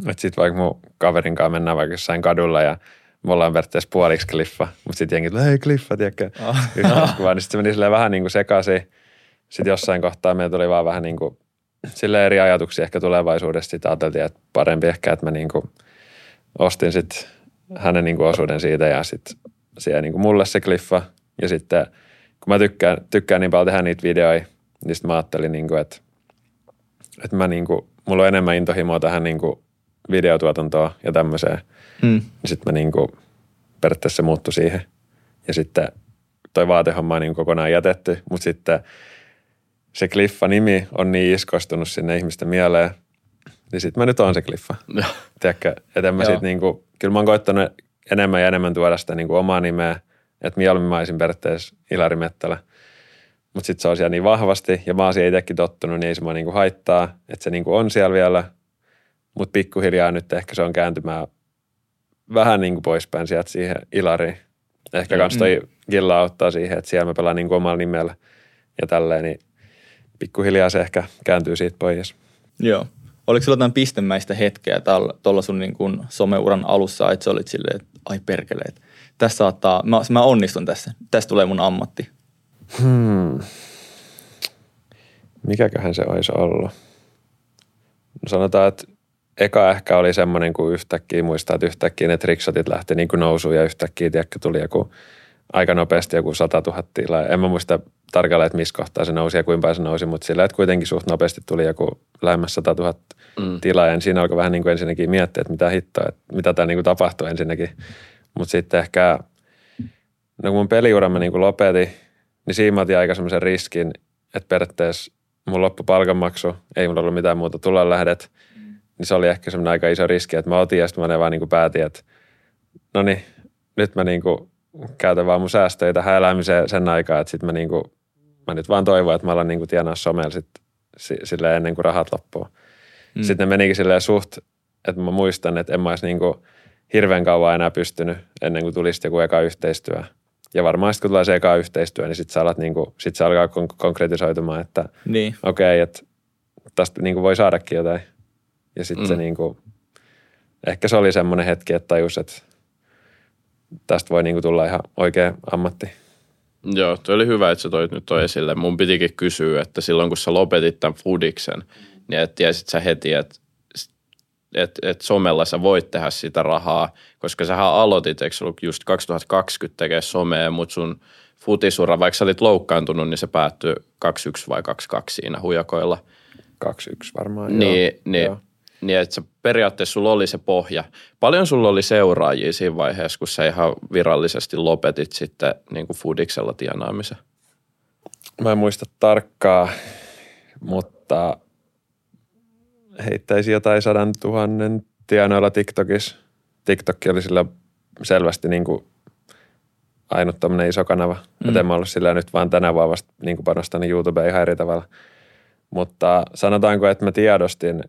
Että sit vaikka mun kaverin kanssa mennään vaikka jossain kadulla ja me ollaan periaatteessa puoliksi kliffa, mutta sitten jengi tulee, hei kliffa, tiedätkö, Ah. yhteiskuvaa. Niin sitten se meni silleen vähän niin kuin sekaisin. Sitten jossain kohtaa meillä tuli vaan vähän niin kuin sille eri ajatuksia ehkä tulevaisuudesta. Sitten ajateltiin, että parempi ehkä, että mä niin kuin ostin sitten hänen niin kuin osuuden siitä ja sitten siellä niin kuin mulle se kliffa. Ja sitten kun mä tykkään, tykkään niin paljon tehdä niitä videoita, niin sitten mä ajattelin, niin kuin, että, että mä niin kuin, mulla on enemmän intohimoa tähän niin kuin videotuotantoon ja tämmöiseen. Mm. Niin sitten mä niin kuin, periaatteessa se muuttui siihen. Ja sitten toi vaatehomma on niin kokonaan jätetty, mutta sitten se Kliffa-nimi on niin iskostunut sinne ihmisten mieleen, niin sitten mä nyt oon se Kliffa. Tiedätkö, että mä sit niinku, kyllä mä oon koittanut enemmän ja enemmän tuoda sitä niinku omaa nimeä, että mieluummin mä olisin periaatteessa Ilari Mettälä. Mutta sitten se on siellä niin vahvasti ja mä oon siihen itsekin tottunut, niin ei se mua niinku haittaa, että se niinku on siellä vielä. Mutta pikkuhiljaa nyt ehkä se on kääntymään vähän niinku poispäin sieltä siihen Ilariin. Ehkä Mm. kans toi Gilla auttaa siihen, että siellä mä pelaan niinku omalla nimellä ja tälleen, niin pikkuhiljaa se ehkä kääntyy siitä pois. Joo. Oliko sulla jotain pistemäistä hetkeä tuolla sun niin kuin someuran alussa, että sä olit silleen, että ai perkele, että tässä saattaa, mä, mä onnistun tässä, tästä tulee mun ammatti. Hmm. Mikäköhän se olisi ollut? No sanotaan, että eka ehkä oli semmoinen, kun yhtäkkiä muistaa, että yhtäkkiä ne triksotit lähti niin kuin nousuun ja yhtäkkiä tiedätkö, tuli joku aika nopeasti joku 100 000 tilaa. En mä muista tarkalleen, että missä kohtaa se nousi ja kuinka se nousi, mutta sillä, että kuitenkin suht nopeasti tuli joku lähemmäs 100 000 Mm. tilaa. Ja siinä alkoi vähän niin kuin ensinnäkin miettiä, että mitä hittoa, että mitä täällä niin kuin tapahtui ensinnäkin. Mutta sitten ehkä, no kun mun peliura mä niin kuin lopetin, niin siinä mä otin aika semmoisen riskin, että periaatteessa mun loppu palkanmaksu, ei mulla ollut mitään muuta tulla lähdet, niin se oli ehkä semmoinen aika iso riski, että mä otin ja sitten mä vaan niin kuin päätin, että no niin, nyt mä niin kuin käytän vaan mun säästöjä tähän elämiseen sen aikaa, että sitten mä niin kuin mä nyt vaan toivon, että mä alan niin kuin tienaa somella sit, silleen ennen kuin rahat loppuu. Mm. Sitten ne menikin silleen suht, että mä muistan, että en mä olisi niin kuin hirveän kauan enää pystynyt ennen kuin tulisi joku eka yhteistyö. Ja varmaan sitten kun tulee se eka yhteistyö, niin sitten sä, alat, niin kuin, sit se alkaa kon- konkretisoitumaan, että Niin. okei, okay, että tästä niin kuin voi saadakin jotain. Ja sitten mm. se niin kuin, ehkä se oli semmoinen hetki, että tajus, että tästä voi niin kuin tulla ihan oikea ammatti. Joo, tuo oli hyvä, että sä toit nyt toi esille. Mun pitikin kysyä, että silloin kun sä lopetit tämän foodiksen, niin et tiesit sä heti, että et, et somella sä voit tehdä sitä rahaa, koska sähän aloitit, eikö ollut just 2020 tekee somea, mutta sun futisura, vaikka sä olit loukkaantunut, niin se päättyi 2-1 vai 2-2 siinä hujakoilla. 2-1 varmaan. Niin, joo. niin, Joo. niin että periaatteessa sulla oli se pohja. Paljon sulla oli seuraajia siinä vaiheessa, kun sä ihan virallisesti lopetit sitten niin kuin foodiksella tienaamisen? Mä en muista tarkkaa, mutta heittäisi jotain sadan tuhannen tienoilla TikTokissa. TikTok oli sillä selvästi niin kuin ainut tämmöinen iso kanava. Mm. Joten mä ollut sillä nyt vaan tänä vuonna vasta niin panostanut YouTubeen ihan eri tavalla. Mutta sanotaanko, että mä tiedostin,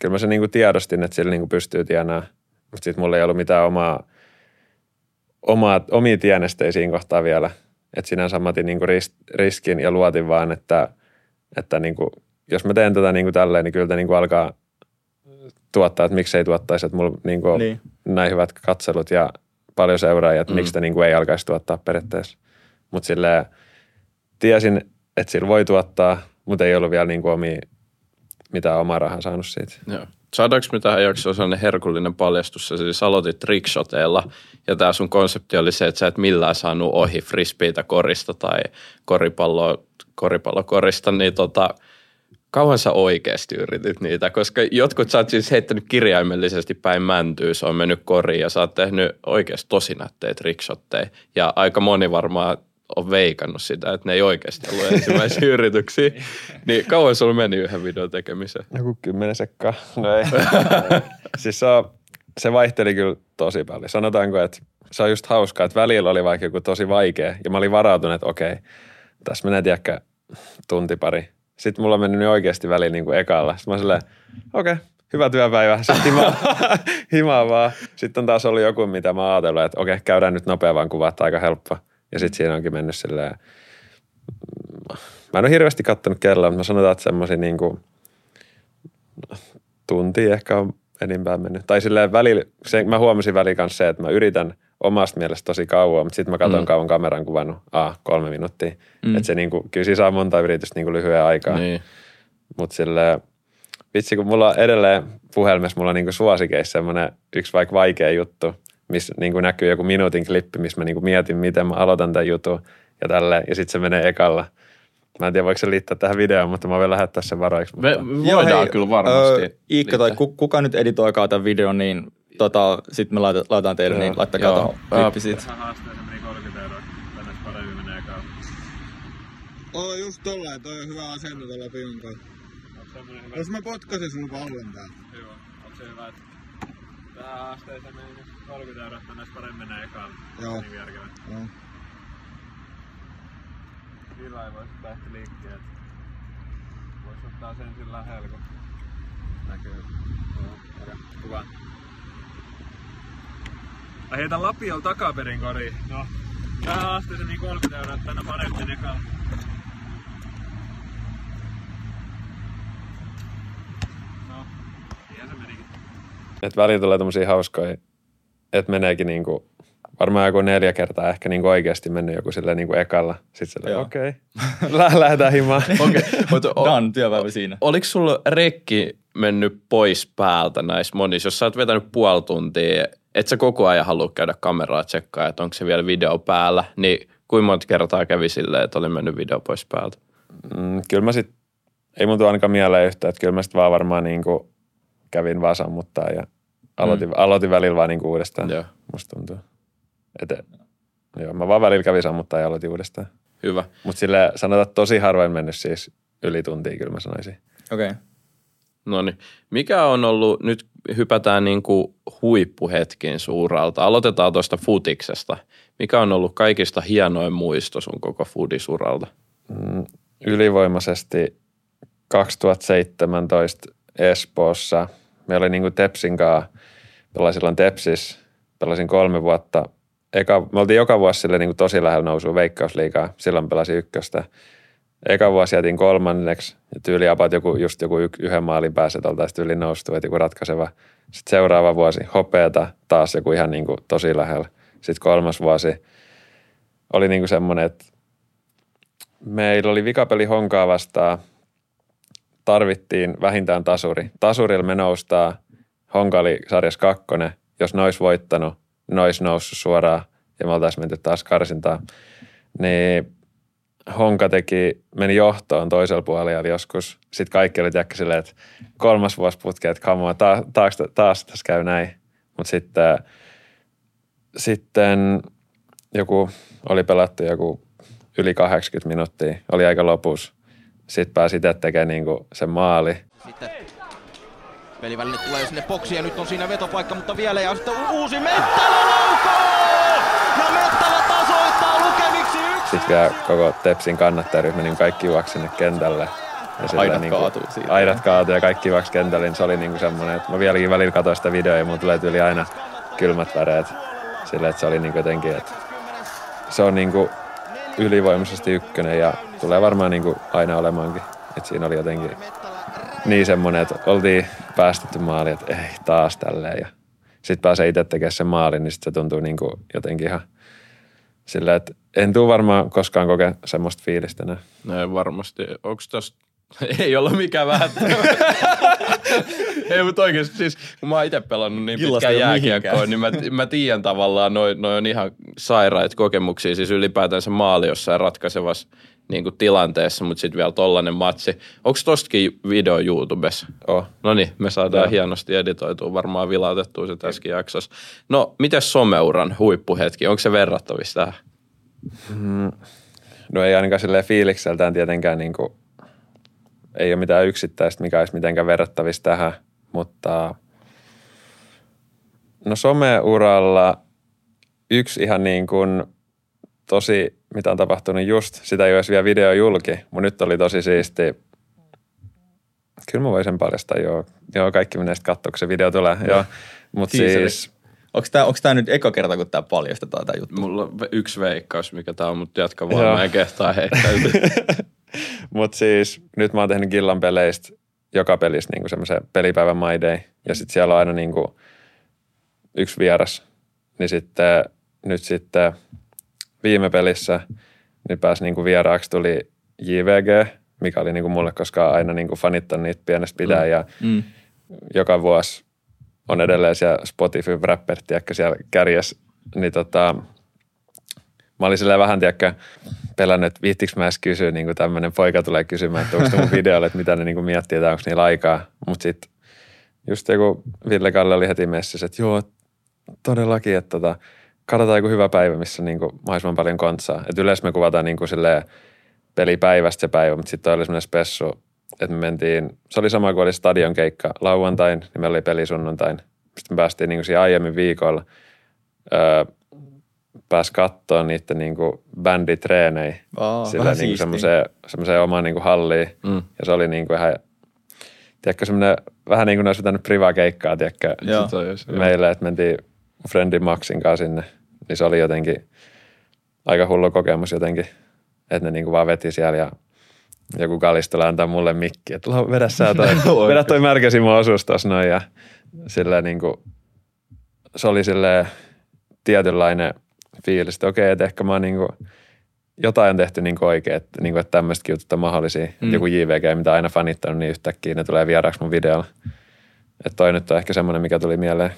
kyllä mä sen niin kuin tiedostin, että sillä niin kuin pystyy tienaamaan. Mutta sitten mulla ei ollut mitään omaa, omaa omia tienestejä siinä kohtaa vielä. Että sinänsä mä otin niin kuin ris, riskin ja luotin vaan, että, että niin kuin, jos mä teen tätä niin kuin tälleen, niin kyllä tämä niin kuin alkaa tuottaa, että miksei tuottaisi, että mulla niin kuin Niin. näin hyvät katselut ja paljon seuraajia, että Mm. miksi sitä niin kuin ei alkaisi tuottaa periaatteessa. Mutta silleen tiesin, että sillä voi tuottaa, mutta ei ollut vielä niin kuin omia, mitään omaa rahaa saanut siitä. Joo. Saadaanko me tähän jaksoon sellainen herkullinen paljastus? Sä siis aloitit trickshoteilla ja tämä sun konsepti oli se, että sä et millään saanut ohi frisbeitä korista tai koripalloa, koripallokorista, niin tota, kauan sä oikeasti yritit niitä? Koska jotkut sä oot siis heittänyt kirjaimellisesti päin mäntyä, se on mennyt koriin ja sä oot tehnyt oikeasti tosi nättejä trickshotteja. Ja aika moni varmaan on veikannut sitä, että ne ei oikeasti ollut ensimmäisiä yrityksiä. Niin kauan sulla meni yhden videon tekemiseen? Joku kymmenen sekkaa. No ei. siis se, on, se vaihteli kyllä tosi paljon. Sanotaanko, että se on just hauskaa, että välillä oli vaikka joku tosi vaikea. Ja mä olin varautunut, että okei, tässä menee tiedäkö tunti pari. Sitten mulla on mennyt niin oikeasti väliin niin kuin ekalla. Sitten mä okei, hyvä työpäivä. Sitten himaa, himaa vaan. Sitten on taas ollut joku, mitä mä ajatellut, että okei, käydään nyt nopea vaan kuvaa, aika helppo. Ja sitten siinä onkin mennyt silleen, mä en ole hirveästi kattonut kelloa, mutta mä sanotaan, että semmoisia niin kuin tunti ehkä on enimpään mennyt. Tai silleen välillä, se, mä huomasin väliin kanssa se, että mä yritän omasta mielestä tosi kauan, mutta sitten mä katson Mm. kauan kameran kuvannut, a kolme minuuttia. Mm. Että se niinku, kyllä siinä saa monta yritystä niinku lyhyen aikaa. Niin. Mutta silleen, vitsi kun mulla on edelleen puhelimessa, mulla on niinku suosikeissa semmoinen yksi vaikka vaikea juttu, missä niinku näkyy joku minuutin klippi, missä mä niinku mietin, miten mä aloitan tämän jutun ja tälleen, ja sitten se menee ekalla. Mä en tiedä, voiko se liittää tähän videoon, mutta mä voin lähettää sen varoiksi. Me Mutta... voidaan kyllä varmasti. Ö, Iikka tai kuka nyt editoikaa tämän videon, niin tota, sitten me laitetaan, laitetaan teille, Joo. niin laittakaa tuohon klippi siitä. haasteeseen meni 30 euroa, tänne paremmin menee ekalla. Oo just tollain, toi on hyvä asento tuolla piunkaan. Jos mä potkasin sun pallon täällä. Joo, onko se hyvä, että tähän haasteeseen meni 30 euroa, tänne paremmin menee ekalla. Joo. Niin järkevää. Joo. Sillä ei voisi lähteä liikkeelle. Voisi ottaa sen sillä lähellä, kun näkyy. Joo, kuva. Mä heitän lapiolla takaperin koriin. No, tähän haasteeseen niin 30 euroa, että tänne paremmin ekalla. No, se menikin. Et välillä tulee tommosia hauskoja, että meneekin niinku, varmaan joku neljä kertaa ehkä niinku oikeasti mennyt joku silleen niinku ekalla. Sitten silleen, okei, okay. lähdetään himaan. Okei, mutta o- Done, työpäivä siinä. oliko sulla rekki mennyt pois päältä näissä monissa? Jos sä oot vetänyt puoli tuntia, et sä koko ajan halua käydä kameraa tsekkaa, että onko se vielä video päällä, niin kuinka monta kertaa kävi silleen, että oli mennyt video pois päältä? Mm, kyllä mä sit, ei mun tuu ainakaan mieleen yhtään, että kyllä mä sit vaan varmaan niinku kävin vaan sammuttaa ja aloitin, mm. aloitin välillä vaan niinku uudestaan. Joo. Musta tuntuu. Et, joo, mä vaan välillä kävin sammuttaa ja aloitin uudestaan. Hyvä. Mutta sille sanotaan, että tosi harvoin mennyt siis yli tuntia, kyllä mä sanoisin. Okei. Okay. No niin. Mikä on ollut, nyt hypätään niin kuin huippuhetkin suuralta. Aloitetaan tuosta futiksesta. Mikä on ollut kaikista hienoin muisto sun koko fudisuralta? mm, ylivoimaisesti 2017 Espoossa. Meillä oli niin kuin Tepsin kanssa, pelasin Tepsis, pelasin kolme vuotta. Eka, me oltiin joka vuosi sille niin kuin tosi lähellä nousua veikkausliikaa, silloin pelasin ykköstä. Eka vuosi jätin kolmanneksi ja tyyli about joku, just joku yhden maalin päässä, että oltaisiin tyyli noustu, että joku ratkaiseva. Sitten seuraava vuosi hopeata, taas joku ihan niin kuin tosi lähellä. Sitten kolmas vuosi oli niin kuin semmoinen, että meillä oli vikapeli Honkaa vastaan, tarvittiin vähintään tasuri. Tasurilla me noustaa, Honka oli sarjas kakkonen, jos ne olisi voittanut, ne olisi noussut suoraan ja me oltaisiin menty taas karsintaan. Niin Honka teki, meni johtoon toisella puolella joskus. Sitten kaikki oli tiedäkö silleen, että kolmas vuosi putki, että on, taas, taas, taas tässä käy näin. Mutta sitten, sitten joku, oli pelattu joku yli 80 minuuttia, oli aika lopussa. Sitten pääsi itse tekemään niinku sen maali. Sitten peliväline tulee sinne boksiin ja nyt on siinä vetopaikka, mutta vielä ja sitten uusi Mettälä laukoo! Sitten vielä koko Tepsin kannattajaryhmä, niin kaikki juoksi sinne kentälle. Ja aidat niin kuin, kaatuu siitä. Aidat kaatuu ja kaikki juoksi kentälle, niin se oli niin kuin semmoinen, että mä vieläkin välillä katsoin sitä videoa ja mulla tulee tyyli aina kylmät väreet. Sille, että se oli niin kuin jotenkin, että se on niin kuin ylivoimaisesti ykkönen ja tulee varmaan niin kuin aina olemaankin. Et siinä oli jotenkin niin semmoinen, että oltiin päästetty maali, että ei taas tälleen. Ja sitten pääsee itse tekemään sen maalin, niin sitten se tuntuu niin kuin jotenkin ihan silleen, että en tule varmaan koskaan kokea semmoista fiilistä enää. No varmasti. Onko tässä ei ollut mikään vähän. ei, mutta oikeasti siis, kun mä oon itse pelannut niin pitkään jääkiekkoa, niin mä, mä tiedän tavallaan, noin noi on ihan sairaita kokemuksia, siis ylipäätään se maali jossain ratkaisevassa niin kuin tilanteessa, mutta sitten vielä tollanen matsi. Onko tostakin video YouTubessa? Oh. No niin, me saadaan ja. hienosti editoitua, varmaan vilautettua se tässäkin jaksossa. No, miten someuran huippuhetki, onko se verrattavissa tähän? Mm. No ei ainakaan silleen fiilikseltään tietenkään niin kuin ei ole mitään yksittäistä, mikä olisi mitenkään verrattavissa tähän, mutta no someuralla yksi ihan niin kuin tosi, mitä on tapahtunut just, sitä ei olisi vielä video julki, mutta nyt oli tosi siisti. Kyllä mä voisin paljastaa, joo. Joo, kaikki menee sitten katsoa, kun se video tulee. Joo. Mutta siis... Onko tämä, onko tämä nyt eka kerta, kun tämä paljastetaan tämä juttu? Mulla on yksi veikkaus, mikä tämä on, mutta jatka vaan, mä en kehtaa heittää. Mutta siis nyt mä oon tehnyt Gillan peleistä joka pelissä niinku semmoisen pelipäivän My Day. Ja sitten siellä on aina niinku yksi vieras. Niin sitten nyt sitten viime pelissä niin pääsi niinku vieraaksi tuli JVG, mikä oli niinku mulle koskaan aina niinku fanittanut niitä pienestä pitää. Mm. Ja mm. joka vuosi on edelleen siellä Spotify rapper, tiedätkö, siellä kärjessä. Niin tota, mä olin silleen vähän, tiedäkö, pelannut, että viittikö mä edes kysyä, niin kuin tämmöinen poika tulee kysymään, että onko mun videolle, että mitä ne niin kuin miettii, että onko niillä aikaa. Mutta sitten just joku Ville Kalle oli heti messissä, että joo, todellakin, että tota, katsotaan joku hyvä päivä, missä niin kuin mahdollisimman paljon kontsaa. Että yleensä me kuvataan niin kuin silleen pelipäivästä se päivä, mutta sitten oli semmoinen spessu, että me mentiin, se oli sama kuin oli stadion keikka lauantain, niin meillä oli peli sunnuntain. Sitten me päästiin niin kuin aiemmin viikolla öö, pääsi katsoa niiden niin kuin bänditreenejä oh, sillä niin semmoiseen, semmoiseen omaan niin kuin halliin. Mm. Ja se oli niin kuin ihan, tiedätkö, semmoinen, vähän niin kuin olisi vetänyt privakeikkaa, tiedätkö, Joo. meille, että mentiin Friendin Maxin kanssa sinne. Niin se oli jotenkin aika hullu kokemus jotenkin, että ne niin kuin vaan veti siellä ja joku kalistola antaa mulle mikki, että vedä sä toi, vedä toi märkäsi osuus tossa noin ja silleen niin kuin, se oli silleen tietynlainen – fiilis, että okei, että ehkä mä oon niinku, jotain on tehty niin oikein, että, niin kuin, että tämmöistäkin jutut on mahdollisia. Mm. Joku JVG, mitä aina fanittanut, niin yhtäkkiä ne tulee vieraaksi mun videolla. Että toi nyt on ehkä semmoinen, mikä tuli mieleen.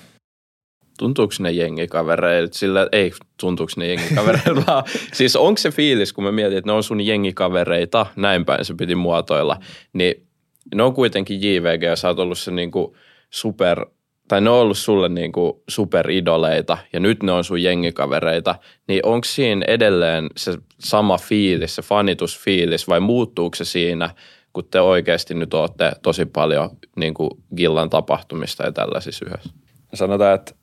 Tuntuuko ne jengikavereilta sillä, ei tuntuuko ne jengikavereilta, siis onko se fiilis, kun mä mietin, että ne on sun jengikavereita, näin päin se piti muotoilla, niin ne on kuitenkin JVG ja sä oot ollut se niinku super tai ne on ollut sulle niin kuin superidoleita ja nyt ne on sun jengikavereita, niin onko siinä edelleen se sama fiilis, se fanitusfiilis vai muuttuuko se siinä, kun te oikeasti nyt olette tosi paljon niin kuin Gillan tapahtumista ja tällaisissa yhdessä? Sanotaan, että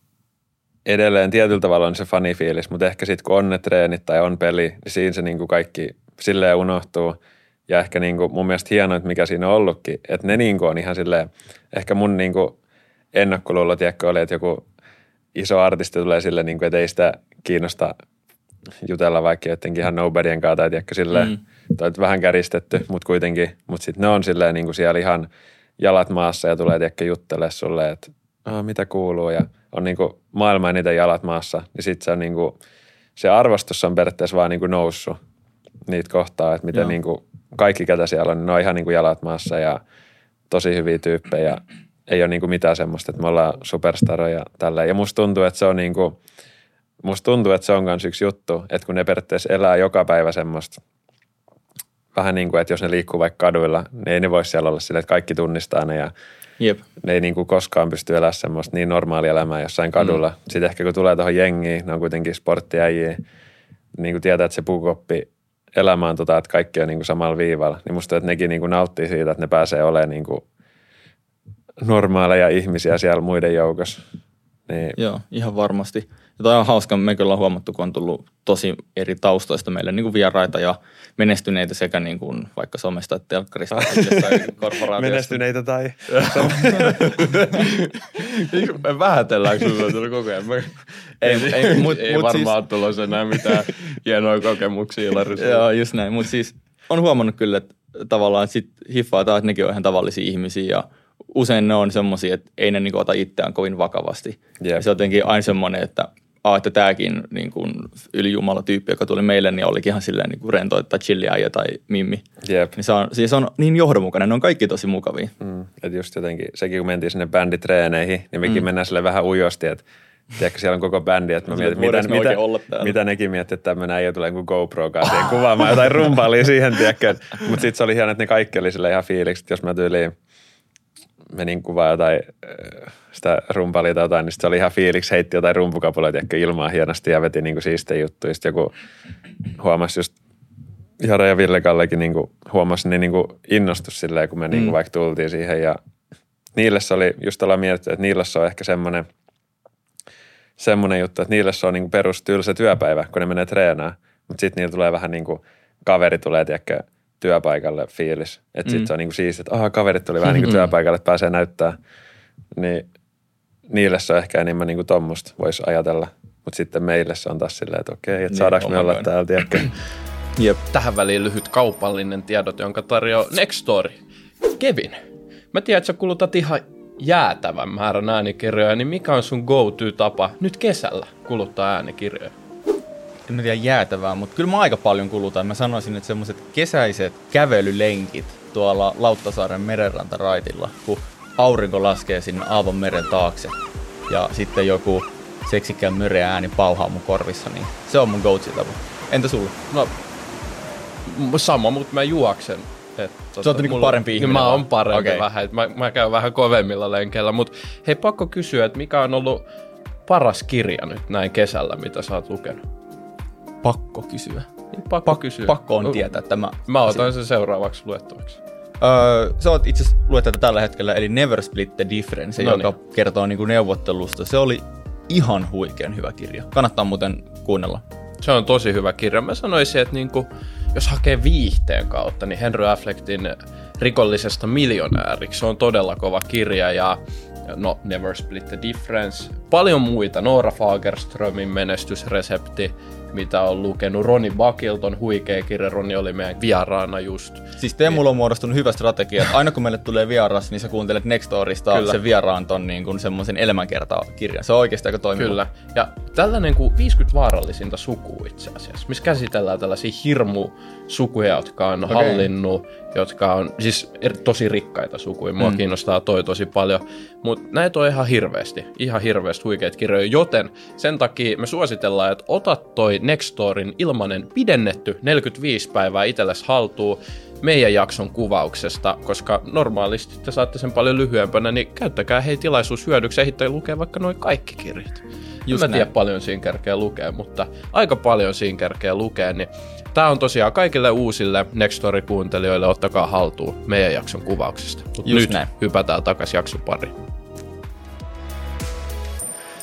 edelleen tietyllä tavalla on se fanifiilis, mutta ehkä sitten kun on ne treenit tai on peli, niin siinä se niin kuin kaikki silleen unohtuu. Ja ehkä niin kuin mun mielestä hienoa, mikä siinä on ollutkin, että ne niin kuin on ihan silleen, ehkä mun niin kuin ennakkoluulo, tiedätkö, oli, että joku iso artisti tulee silleen, niin kuin, että ei sitä kiinnosta jutella vaikka jotenkin ihan nobodyen kanssa tai tiedätkö silleen, mm. tai vähän käristetty, mutta kuitenkin, mutta sitten ne on silleen niin kuin siellä ihan jalat maassa ja tulee tiedätkö juttelee sulle, että mitä kuuluu ja on niin kuin maailman eniten jalat maassa, niin sitten se on niin kuin, se arvostus on periaatteessa vaan niin kuin noussut niitä kohtaa, että miten niin kuin kaikki ketä siellä on, niin ne on ihan niin kuin jalat maassa ja tosi hyviä tyyppejä. Ei ole niin kuin mitään semmoista, että me ollaan superstaroja tällä. Ja musta tuntuu, että se on niin kuin, musta tuntuu, että se on myös yksi juttu, että kun ne periaatteessa elää joka päivä semmoista, vähän niin kuin, että jos ne liikkuu vaikka kaduilla, niin ei ne voi siellä olla silleen, että kaikki tunnistaa ne ja Jep. ne ei niin kuin koskaan pysty elämään semmoista niin normaalia elämää jossain kadulla. Mm. Sitten ehkä kun tulee tuohon jengiin, ne on kuitenkin sporttiäjiä, niin kuin tietää, että se puukoppi elämä on tota, että kaikki on niin kuin samalla viivalla. Niin musta että nekin niin kuin nauttii siitä, että ne pääsee olemaan niin kuin normaaleja ihmisiä siellä muiden joukossa. Niin. Joo, ihan varmasti. Ja toi on hauska, me kyllä on huomattu, kun on tullut tosi eri taustoista meille niin kuin vieraita ja menestyneitä sekä niin kuin vaikka somesta että telkkarista tai korporaatiosta. Menestyneitä tai... Vähätelläänkö sulla koko ajan? Ei, ei, ei, mut, ei mut varmaan siis... tulossa enää mitään hienoja kokemuksia Larissa. Joo, just näin. Mutta siis on huomannut kyllä, että tavallaan sit hiffaa että nekin on ihan tavallisia ihmisiä ja usein ne on semmoisia, että ei ne niinku ota itseään kovin vakavasti. Yep. Se on jotenkin aina semmoinen, että että tämäkin niin kuin ylijumala tyyppi, joka tuli meille, niin olikin ihan silleen niin kuin rento, että chilliäijä tai mimmi. Jep. Niin se on, siis on niin johdonmukainen, ne on kaikki tosi mukavia. Mm. Että just jotenkin, sekin kun mentiin sinne bänditreeneihin, niin mekin mm. mennään sille vähän ujosti, että Tiedätkö, siellä on koko bändi, että mä mietin, mitä, mitä, mitä nekin miettii, että tämmöinen äijä tulee kuin GoPro siihen kuvaamaan jotain rumpaalia siihen, tiedätkö. Mutta sitten se oli hieno, että ne kaikki oli sille ihan fiiliksi, että jos mä tyyliin menin kuvaa jotain sitä rumpalia tai jotain, niin se oli ihan fiiliksi, heitti jotain rumpukapuloita ehkä ilmaa hienosti ja veti niinku siistejä juttuja. Sitten joku huomasi just Jara ja Ville Kallekin niinku huomasi, niin niinku innostus silleen, kun me niinku mm. niinku vaikka tultiin siihen ja niille se oli, just ollaan mietitty, että niillä se on ehkä semmoinen, semmoinen juttu, että niille se on niinku se työpäivä, kun ne menee treenaamaan, mutta sitten niillä tulee vähän niin kuin kaveri tulee, tiedätkö, työpaikalle fiilis. Että mm. sitten se on niinku siistiä, että aha, kaverit tuli vähän niinku työpaikalle, että pääsee näyttää. Niin niille se on ehkä enemmän niinku tuommoista, voisi ajatella. Mutta sitten meille se on taas silleen, että okei, että niin, saadaanko me olla täällä, tiedätkö? Jep. Tähän väliin lyhyt kaupallinen tiedot, jonka tarjoaa Nextory. Kevin, mä tiedän, että sä kulutat ihan jäätävän määrän äänikirjoja, niin mikä on sun go-to-tapa nyt kesällä kuluttaa äänikirjoja? En mä tiedä jäätävää, mutta kyllä mä aika paljon kulutan. Mä sanoisin, että semmoiset kesäiset kävelylenkit tuolla Lauttasaaren merenrantaraitilla, kun aurinko laskee sinne Aavon meren taakse ja sitten joku seksikään möreä ääni pauhaa mun korvissa, niin se on mun go tapa. Entä sulla? No, sama, mutta mä juoksen. Et, tota, Sä oot niinku parempi ihminen? Mä oon parempi okay. vähän, mä, mä käyn vähän kovemmilla lenkeillä, mutta hei pakko kysyä, että mikä on ollut paras kirja nyt näin kesällä, mitä sä oot lukenut? Pakko kysyä. Niin, pakko pa- kysyä. Pakko on tietää tämä. Mä otan sen seuraavaksi luettavaksi. Öö, sä oot itse asiassa luet tätä tällä hetkellä, eli Never Split the Difference, no joka niin. kertoo niin kuin neuvottelusta. Se oli ihan huikean hyvä kirja. Kannattaa muuten kuunnella. Se on tosi hyvä kirja. Mä sanoisin, että niin kuin, jos hakee viihteen kautta, niin Henry Afflectin rikollisesta miljonääriksi. Se on todella kova kirja ja no Never Split the Difference. Paljon muita. Noora Fagerströmin menestysresepti mitä on lukenut. Roni Bakilton huikea kirja. Roni oli meidän vieraana just. Siis Teemulla on muodostunut hyvä strategia, että aina kun meille tulee vieras, niin sä kuuntelet Nextorista Kyllä. sen vieraan ton niin kuin semmoisen elämänkertakirjan. Se on oikeasti aika toimiva. Kyllä. Ja tällainen kuin 50 vaarallisinta sukua itse asiassa, missä käsitellään tällaisia hirmu sukuja, jotka on okay. hallinnut, jotka on siis tosi rikkaita sukuja. Mua mm. kiinnostaa toi tosi paljon. Mutta näitä on ihan hirveästi, ihan hirveästi huikeita kirjoja, joten sen takia me suositellaan, että otat toi Nextorin ilmanen pidennetty 45 päivää itsellesi haltuun meidän jakson kuvauksesta, koska normaalisti te saatte sen paljon lyhyempänä, niin käyttäkää hei tilaisuus hyödyksi ehittää lukea vaikka noin kaikki kirjat. Just en mä tiedä paljon siinä kerkeä lukea, mutta aika paljon siinä kerkeä lukea, niin Tämä on tosiaan kaikille uusille Nextory-kuuntelijoille, ottakaa haltuun meidän jakson kuvauksesta. Mut nyt näin. hypätään takaisin jakson pariin.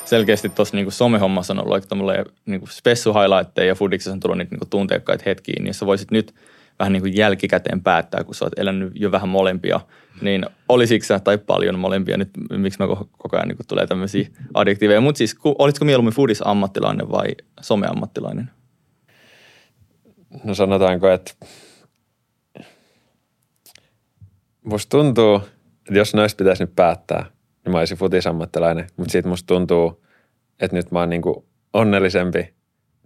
selkeästi tuossa niinku somehommassa on ollut aika niinku spessu highlightteja ja Fudiksessa on tullut niitä niinku tunteikkaita hetkiä, niin sä voisit nyt vähän niin kuin jälkikäteen päättää, kun sä oot elänyt jo vähän molempia, niin olisiko sä tai paljon molempia nyt, miksi mä koko ajan niin tulee tämmöisiä addiktiiveja, mutta siis olisiko mieluummin foodis-ammattilainen vai someammattilainen? No sanotaanko, että musta tuntuu, että jos noista pitäisi nyt päättää, niin mä olisin futisammattilainen, mutta siitä musta tuntuu, että nyt mä oon niinku onnellisempi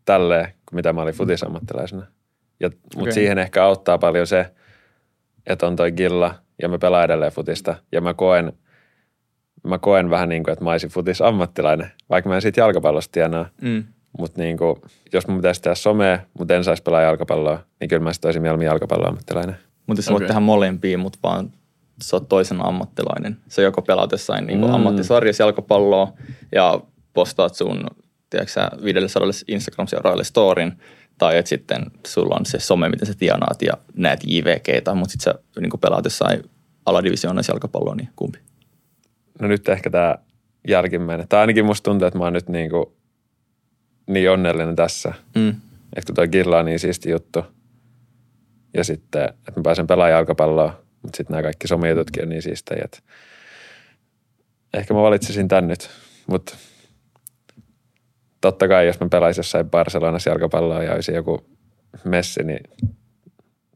tälleen kuin mitä mä olin futisammattilaisena. Ja, mutta okay. siihen ehkä auttaa paljon se, että on toi gilla ja mä pelaan edelleen futista. Ja mä koen, mä koen vähän niin kuin, että mä olisin futis ammattilainen, vaikka mä en siitä jalkapallosta tienaa. Mm. Mutta niin kuin, jos mun pitäisi tehdä somea, mutta en saisi pelaa jalkapalloa, niin kyllä mä olisin mieluummin jalkapalloammattilainen. Mutta jos okay. voit tehdä molempia, mutta vaan sä oot toisen ammattilainen. Sä joko pelaat jossain niin mm. ammattisarjassa jalkapalloa ja postaat sun tiedätkö, 500 Instagram-seuraajille storin, tai että sitten sulla on se some, miten sä tienaat ja näet JVGtä, mutta sitten sä niin pelaat jossain aladivisioonassa jalkapalloa, niin kumpi? No nyt ehkä tämä jälkimmäinen. Tai ainakin musta tuntuu, että mä oon nyt niin, kuin, niin onnellinen tässä. Mm. Että kun toi Gilla on niin siisti juttu. Ja sitten, että mä pääsen pelaamaan jalkapalloa, mutta sitten nämä kaikki somijututkin on niin siistejä, että ehkä mä valitsisin tän nyt. Mutta totta kai, jos mä pelaisin jossain Barcelonassa jalkapalloa ja olisi joku messi, niin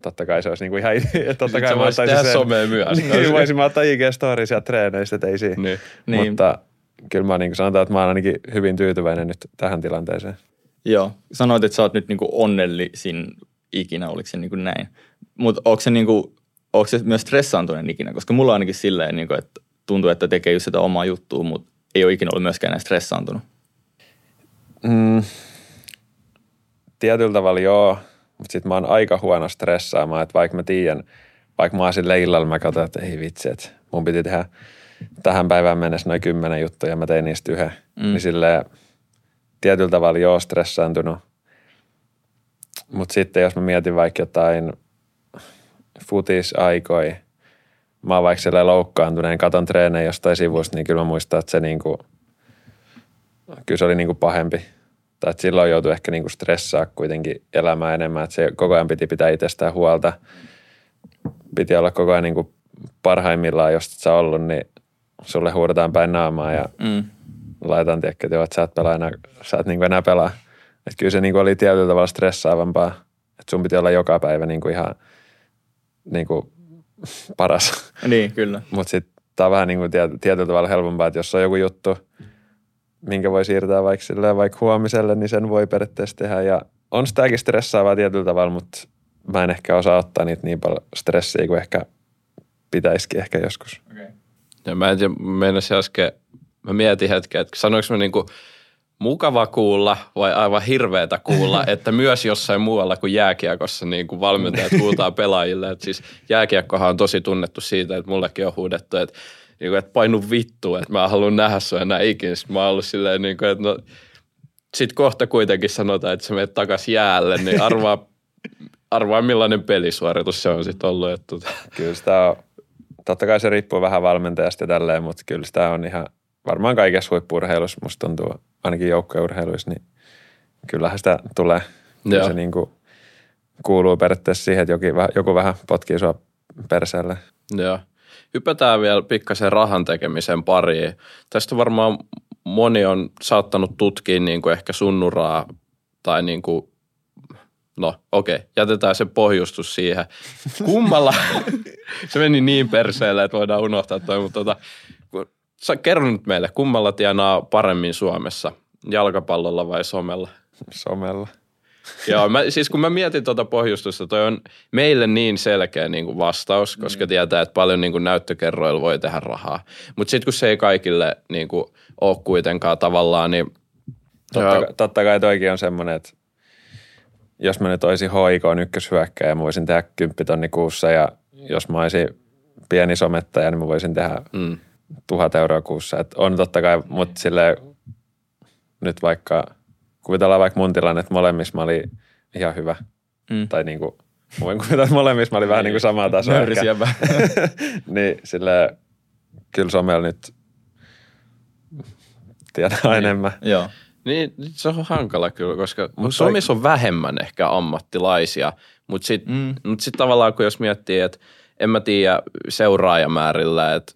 totta kai se olisi niinku ihan, totta kai mä ottaisin sen. somea myös. niin, voisin mä ottaa IG-stories ja treeneistä, ei siinä. Niin. niin. Mutta kyllä mä niin sanotaan, että mä oon ainakin hyvin tyytyväinen nyt tähän tilanteeseen. Joo, sanoit, että sä oot nyt niinku onnellisin ikinä, oliko se niinku näin. Mutta onko se, niinku, onko se myös stressaantuneen ikinä? Koska mulla on ainakin silleen, niinku, että tuntuu, että tekee just sitä omaa juttua, mutta ei ole ikinä ollut myöskään näin stressaantunut. Mm, tietyllä tavalla joo, mutta sitten mä oon aika huono stressaamaan, että vaikka mä tiedän, vaikka mä oon sille illalla, mä katson, että ei vitsi, että mun piti tehdä tähän päivään mennessä noin kymmenen juttuja ja mä tein niistä yhden. Mm. Niin silleen tietyllä tavalla joo stressaantunut. Mutta sitten jos mä mietin vaikka jotain futisaikoja, mä oon vaikka silleen loukkaantuneen, katon treenejä jostain sivusta, niin kyllä mä muistan, että se niinku, kyllä se oli niinku pahempi tai että silloin joutui ehkä niinku stressaa kuitenkin elämään enemmän, että se koko ajan piti pitää itsestään huolta. Piti olla koko ajan niinku parhaimmillaan, jos et sä ollut, niin sulle huudetaan päin naamaa ja mm. laitan tiedäkö, että sä et pelaa enää, sä et niinku enää pelaa. Että kyllä se niinku oli tietyllä tavalla stressaavampaa, että sun piti olla joka päivä niinku ihan niinku paras. Niin, kyllä. Mutta sitten tämä on vähän niinku tietyllä tavalla helpompaa, että jos on joku juttu, minkä voi siirtää vaikka, silleen, vaikka huomiselle, niin sen voi periaatteessa tehdä. Ja on sitäkin stressaavaa tietyllä tavalla, mutta mä en ehkä osaa ottaa niitä niin paljon stressiä kuin ehkä pitäisikin ehkä joskus. Okay. Ja mä en tiedä, mennessä äsken, mä mietin hetken, että sanoinko mä niinku mukava kuulla vai aivan hirveätä kuulla, että myös jossain muualla kuin jääkiekossa niin kuin valmentajat huutaa pelaajille. Että siis jääkiekkohan on tosi tunnettu siitä, että mullekin on huudettu, että niin kuin, että painu vittu, että mä haluan nähdä sua enää ikinä. Sitten mä oon ollut silleen, niin kuin, että no, sit kohta kuitenkin sanotaan, että sä menet takas jäälle, niin arvaa, arvaa millainen pelisuoritus se on sitten ollut. Että... Tota. Kyllä sitä on, totta kai se riippuu vähän valmentajasta ja tälleen, mutta kyllä sitä on ihan, varmaan kaikessa huippurheilussa musta tuntuu, ainakin joukkourheiluissa, niin kyllähän sitä tulee. Joo. Se niin kuin kuuluu periaatteessa siihen, että joku, joku vähän potkii sua perseelle. Joo hypätään vielä pikkasen rahan tekemisen pariin. Tästä varmaan moni on saattanut tutkia niin kuin ehkä sunnuraa tai niin kuin, no okei, okay, jätetään se pohjustus siihen. Kummalla, se meni niin perseelle, että voidaan unohtaa toi, mutta tota, sä kerro nyt meille, kummalla tienaa paremmin Suomessa, jalkapallolla vai somella? Somella. Joo, mä, siis kun mä mietin tuota pohjustusta, toi on meille niin selkeä niin kuin vastaus, koska mm. tietää, että paljon niin kuin näyttökerroilla voi tehdä rahaa. Mutta sitten kun se ei kaikille niin kuin, ole kuitenkaan tavallaan, niin... Totta, ja, totta kai toikin on semmoinen, että jos mä nyt olisin HIK ykköshyökkäjä, mä voisin tehdä 10 tonni kuussa ja jos mä olisin pieni somettaja, niin mä voisin tehdä mm. tuhat euroa kuussa. Et on totta kai, mutta sille nyt vaikka – kuvitellaan vaikka mun tilanne, että molemmissa mä olin ihan hyvä. Mm. Tai niin kuin, mä voin kuvitella, että molemmissa mä olin vähän niin kuin samaa tasoa. niin sille kyllä somella nyt tienaa enemmän. Joo. Niin, se on hankala kyllä, koska Mut Suomessa on vähemmän ehkä ammattilaisia, mutta sitten Mm. mut sit tavallaan kun jos miettii, että en mä tiedä seuraajamäärillä, että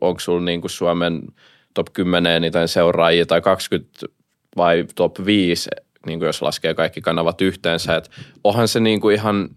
onko sulla niinku Suomen top 10 eniten seuraajia tai 20 vai top 5, niinku jos laskee kaikki kanavat yhteensä, että onhan se niinku ihan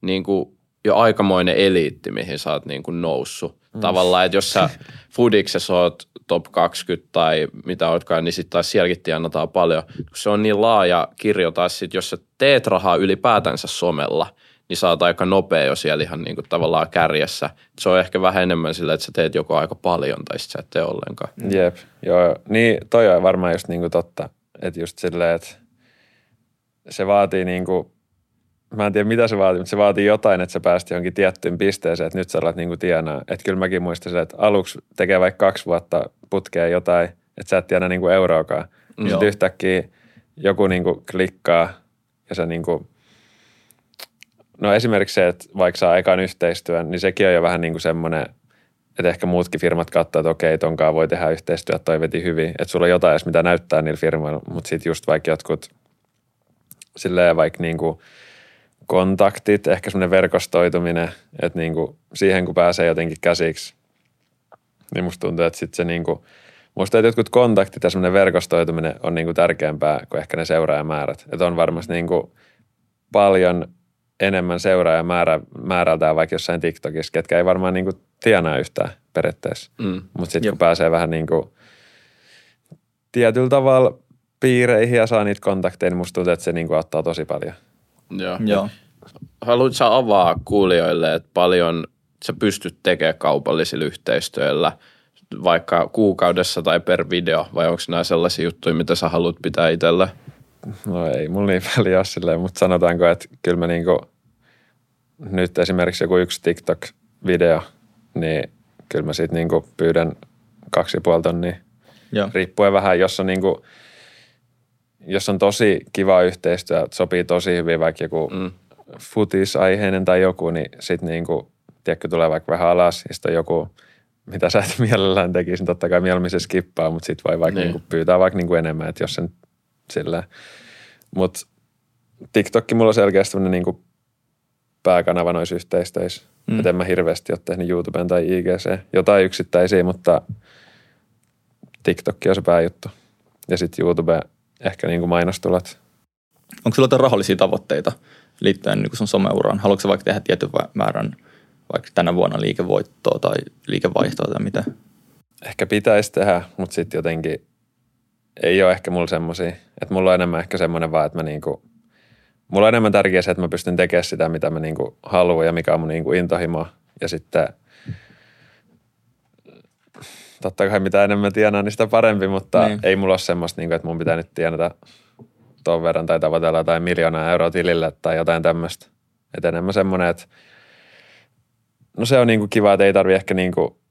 niinku jo aikamoinen eliitti, mihin sä oot niinku noussut. Mm. Tavallaan, että jos sä Fudiksessa oot top 20 tai mitä ootkaan, niin sitten taas sielläkin tienataan paljon. Kun se on niin laaja kirjo taas sit, jos sä teet rahaa ylipäätänsä somella, niin sä oot aika nopea jo siellä ihan niinku tavallaan kärjessä. Se on ehkä vähän enemmän sillä, että sä teet joko aika paljon tai sit sä et tee ollenkaan. Jep, joo. Niin toi on varmaan just niinku totta. Että just silleen, että se vaatii niinku, mä en tiedä mitä se vaatii, mutta se vaatii jotain, että sä pääst johonkin tiettyyn pisteeseen, että nyt sä alat niinku tienaa. Että kyllä mäkin muistan sen, että aluksi tekee vaikka kaksi vuotta putkea jotain, että sä et tiedä niinku euroakaan. Niin sitten yhtäkkiä joku niinku klikkaa ja sä niinku, no esimerkiksi se, että vaikka saa ekan yhteistyön, niin sekin on jo vähän niinku semmoinen, että ehkä muutkin firmat katsoo, että okei, tonkaan voi tehdä yhteistyötä, toi veti hyvin. Että sulla on jotain edes mitä näyttää niillä firmoilla, mutta sitten just vaikka jotkut silleen vaikka niinku kontaktit, ehkä semmoinen verkostoituminen, että niinku siihen kun pääsee jotenkin käsiksi, niin musta tuntuu, että sitten se niinku, musta että jotkut kontaktit ja semmoinen verkostoituminen on niinku tärkeämpää kuin ehkä ne seuraajamäärät. Että on varmasti niinku paljon enemmän seuraajamäärä määrältään vaikka jossain TikTokissa, ketkä ei varmaan niinku tienaa yhtään periaatteessa. Mm. Mutta sitten kun pääsee vähän niin kuin tietyllä tavalla piireihin ja saa niitä kontakteja, niin musta tuntuu, että se niin kuin auttaa tosi paljon. Joo. Joo. Haluatko sä avaa kuulijoille, että paljon sä pystyt tekemään kaupallisilla yhteistyöllä, vaikka kuukaudessa tai per video, vai onko nämä sellaisia juttuja, mitä sä haluat pitää itsellä? No ei mulla niin väliä ole silleen, mutta sanotaanko, että kyllä mä niin kuin, nyt esimerkiksi joku yksi TikTok-video, niin kyllä mä siitä niin kuin pyydän kaksi ja puoli tonnia Joo. riippuen vähän, jos on niinku, jos on tosi kiva yhteistyö, sopii tosi hyvin vaikka joku Mm. futisaiheinen tai joku, niin sitten niinku, tiedätkö, tulee vaikka vähän alas ja sitten joku, mitä sä et mielellään tekisi, niin totta kai mieluummin se skippaa, mutta sitten voi vaikka Niin. niinku pyytää vaikka niinku enemmän, että jos sen sillä. Mutta TikTokki mulla on selkeästi tämmöinen niinku pääkanava noissa yhteistöissä. Mm. Että en mä hirveästi ole tehnyt YouTuben tai IGC. Jotain yksittäisiä, mutta TikTokki on se pääjuttu. Ja sitten YouTube ehkä niinku mainostulot. Onko sulla jotain rahallisia tavoitteita liittyen niin sun someuraan? Haluatko vaikka tehdä tietyn määrän vaikka tänä vuonna liikevoittoa tai liikevaihtoa tai mitä? Ehkä pitäisi tehdä, mutta sitten jotenkin ei ole ehkä mulla semmosia. Että mulla on enemmän ehkä semmoinen vaan, että mä niinku, mulla on enemmän tärkeää se, että mä pystyn tekemään sitä, mitä mä niinku haluan ja mikä on mun niinku intohimo. Ja sitten totta kai mitä enemmän tienaa, niin sitä parempi, mutta Niin. niin. ei mulla ole semmoista, niinku, että mun pitää nyt tienata ton verran tai tavoitella jotain miljoonaa euroa tilille tai jotain tämmöistä. Että enemmän semmoinen, että no se on niinku kiva, että ei tarvi ehkä niinku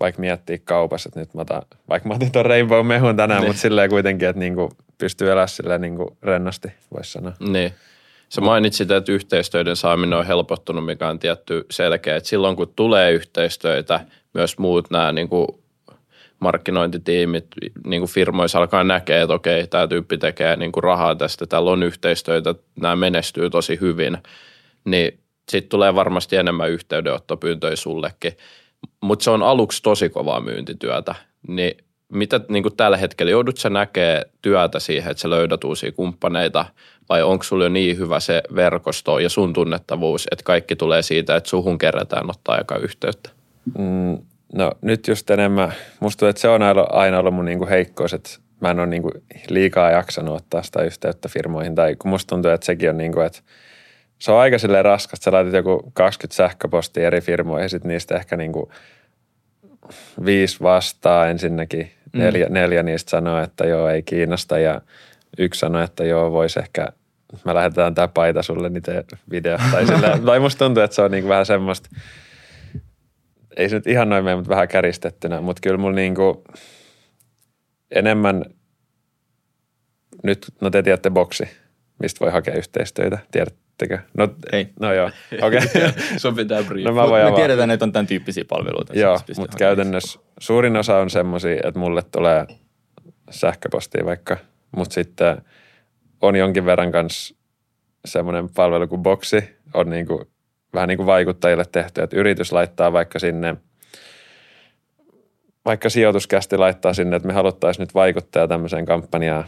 vaikka miettiä kaupassa, että nyt mä otan, vaikka mä otin ton Rainbow mehun tänään, Niin. mutta silleen kuitenkin, että niinku pystyy elämään silleen niinku rennosti, voisi sanoa. Niin. Sä mainitsit, että yhteistyöiden saaminen on helpottunut, mikä on tietty selkeä. Että silloin kun tulee yhteistyötä, myös muut nämä niin kuin markkinointitiimit niin kuin firmoissa alkaa näkeä, että okei, tämä tyyppi tekee niin kuin rahaa tästä, täällä on yhteistyötä, nämä menestyy tosi hyvin, niin sitten tulee varmasti enemmän yhteydenottopyyntöjä sullekin. Mutta se on aluksi tosi kovaa myyntityötä, niin mitä niin kuin tällä hetkellä, joudut sä näkee työtä siihen, että sä löydät uusia kumppaneita vai onko sulla jo niin hyvä se verkosto ja sun tunnettavuus, että kaikki tulee siitä, että suhun kerätään ottaa aika yhteyttä? Mm, no nyt just enemmän, musta tuntuu, että se on aina, ollut mun niinku heikkous, että mä en ole niinku liikaa jaksanut ottaa sitä yhteyttä firmoihin. Tai kun musta tuntuu, että sekin on niinku, että se on aika silleen raskasta. Sä laitat joku 20 sähköpostia eri firmoihin ja sit niistä ehkä niinku viisi vastaa ensinnäkin. Mm. Neljä, neljä niistä sanoo, että joo, ei kiinnosta ja yksi sanoo, että joo, voisi ehkä, mä lähetetään tämä paita sulle, niin tee video. Tai, silleen, tai musta tuntuu, että se on niinku vähän semmoista, ei se nyt ihan noin mene, mutta vähän käristettynä, mutta kyllä mulla niinku enemmän, nyt, no te tiedätte boksi, mistä voi hakea yhteistyötä, tiedättekö? No, Ei. No joo, okei. Okay. Sun pitää briefaa. no mä voin me avaa. tiedetään, että on tämän tyyppisiä palveluita. Joo, Siis mutta käytännössä suurin osa on semmoisia, että mulle tulee sähköpostia vaikka, mutta sitten on jonkin verran kanssa semmoinen palvelu kuin Boxi, on niin kuin, vähän niin kuin vaikuttajille tehty, että yritys laittaa vaikka sinne, vaikka sijoituskästi laittaa sinne, että me haluttaisiin nyt vaikuttaa tämmöiseen kampanjaan,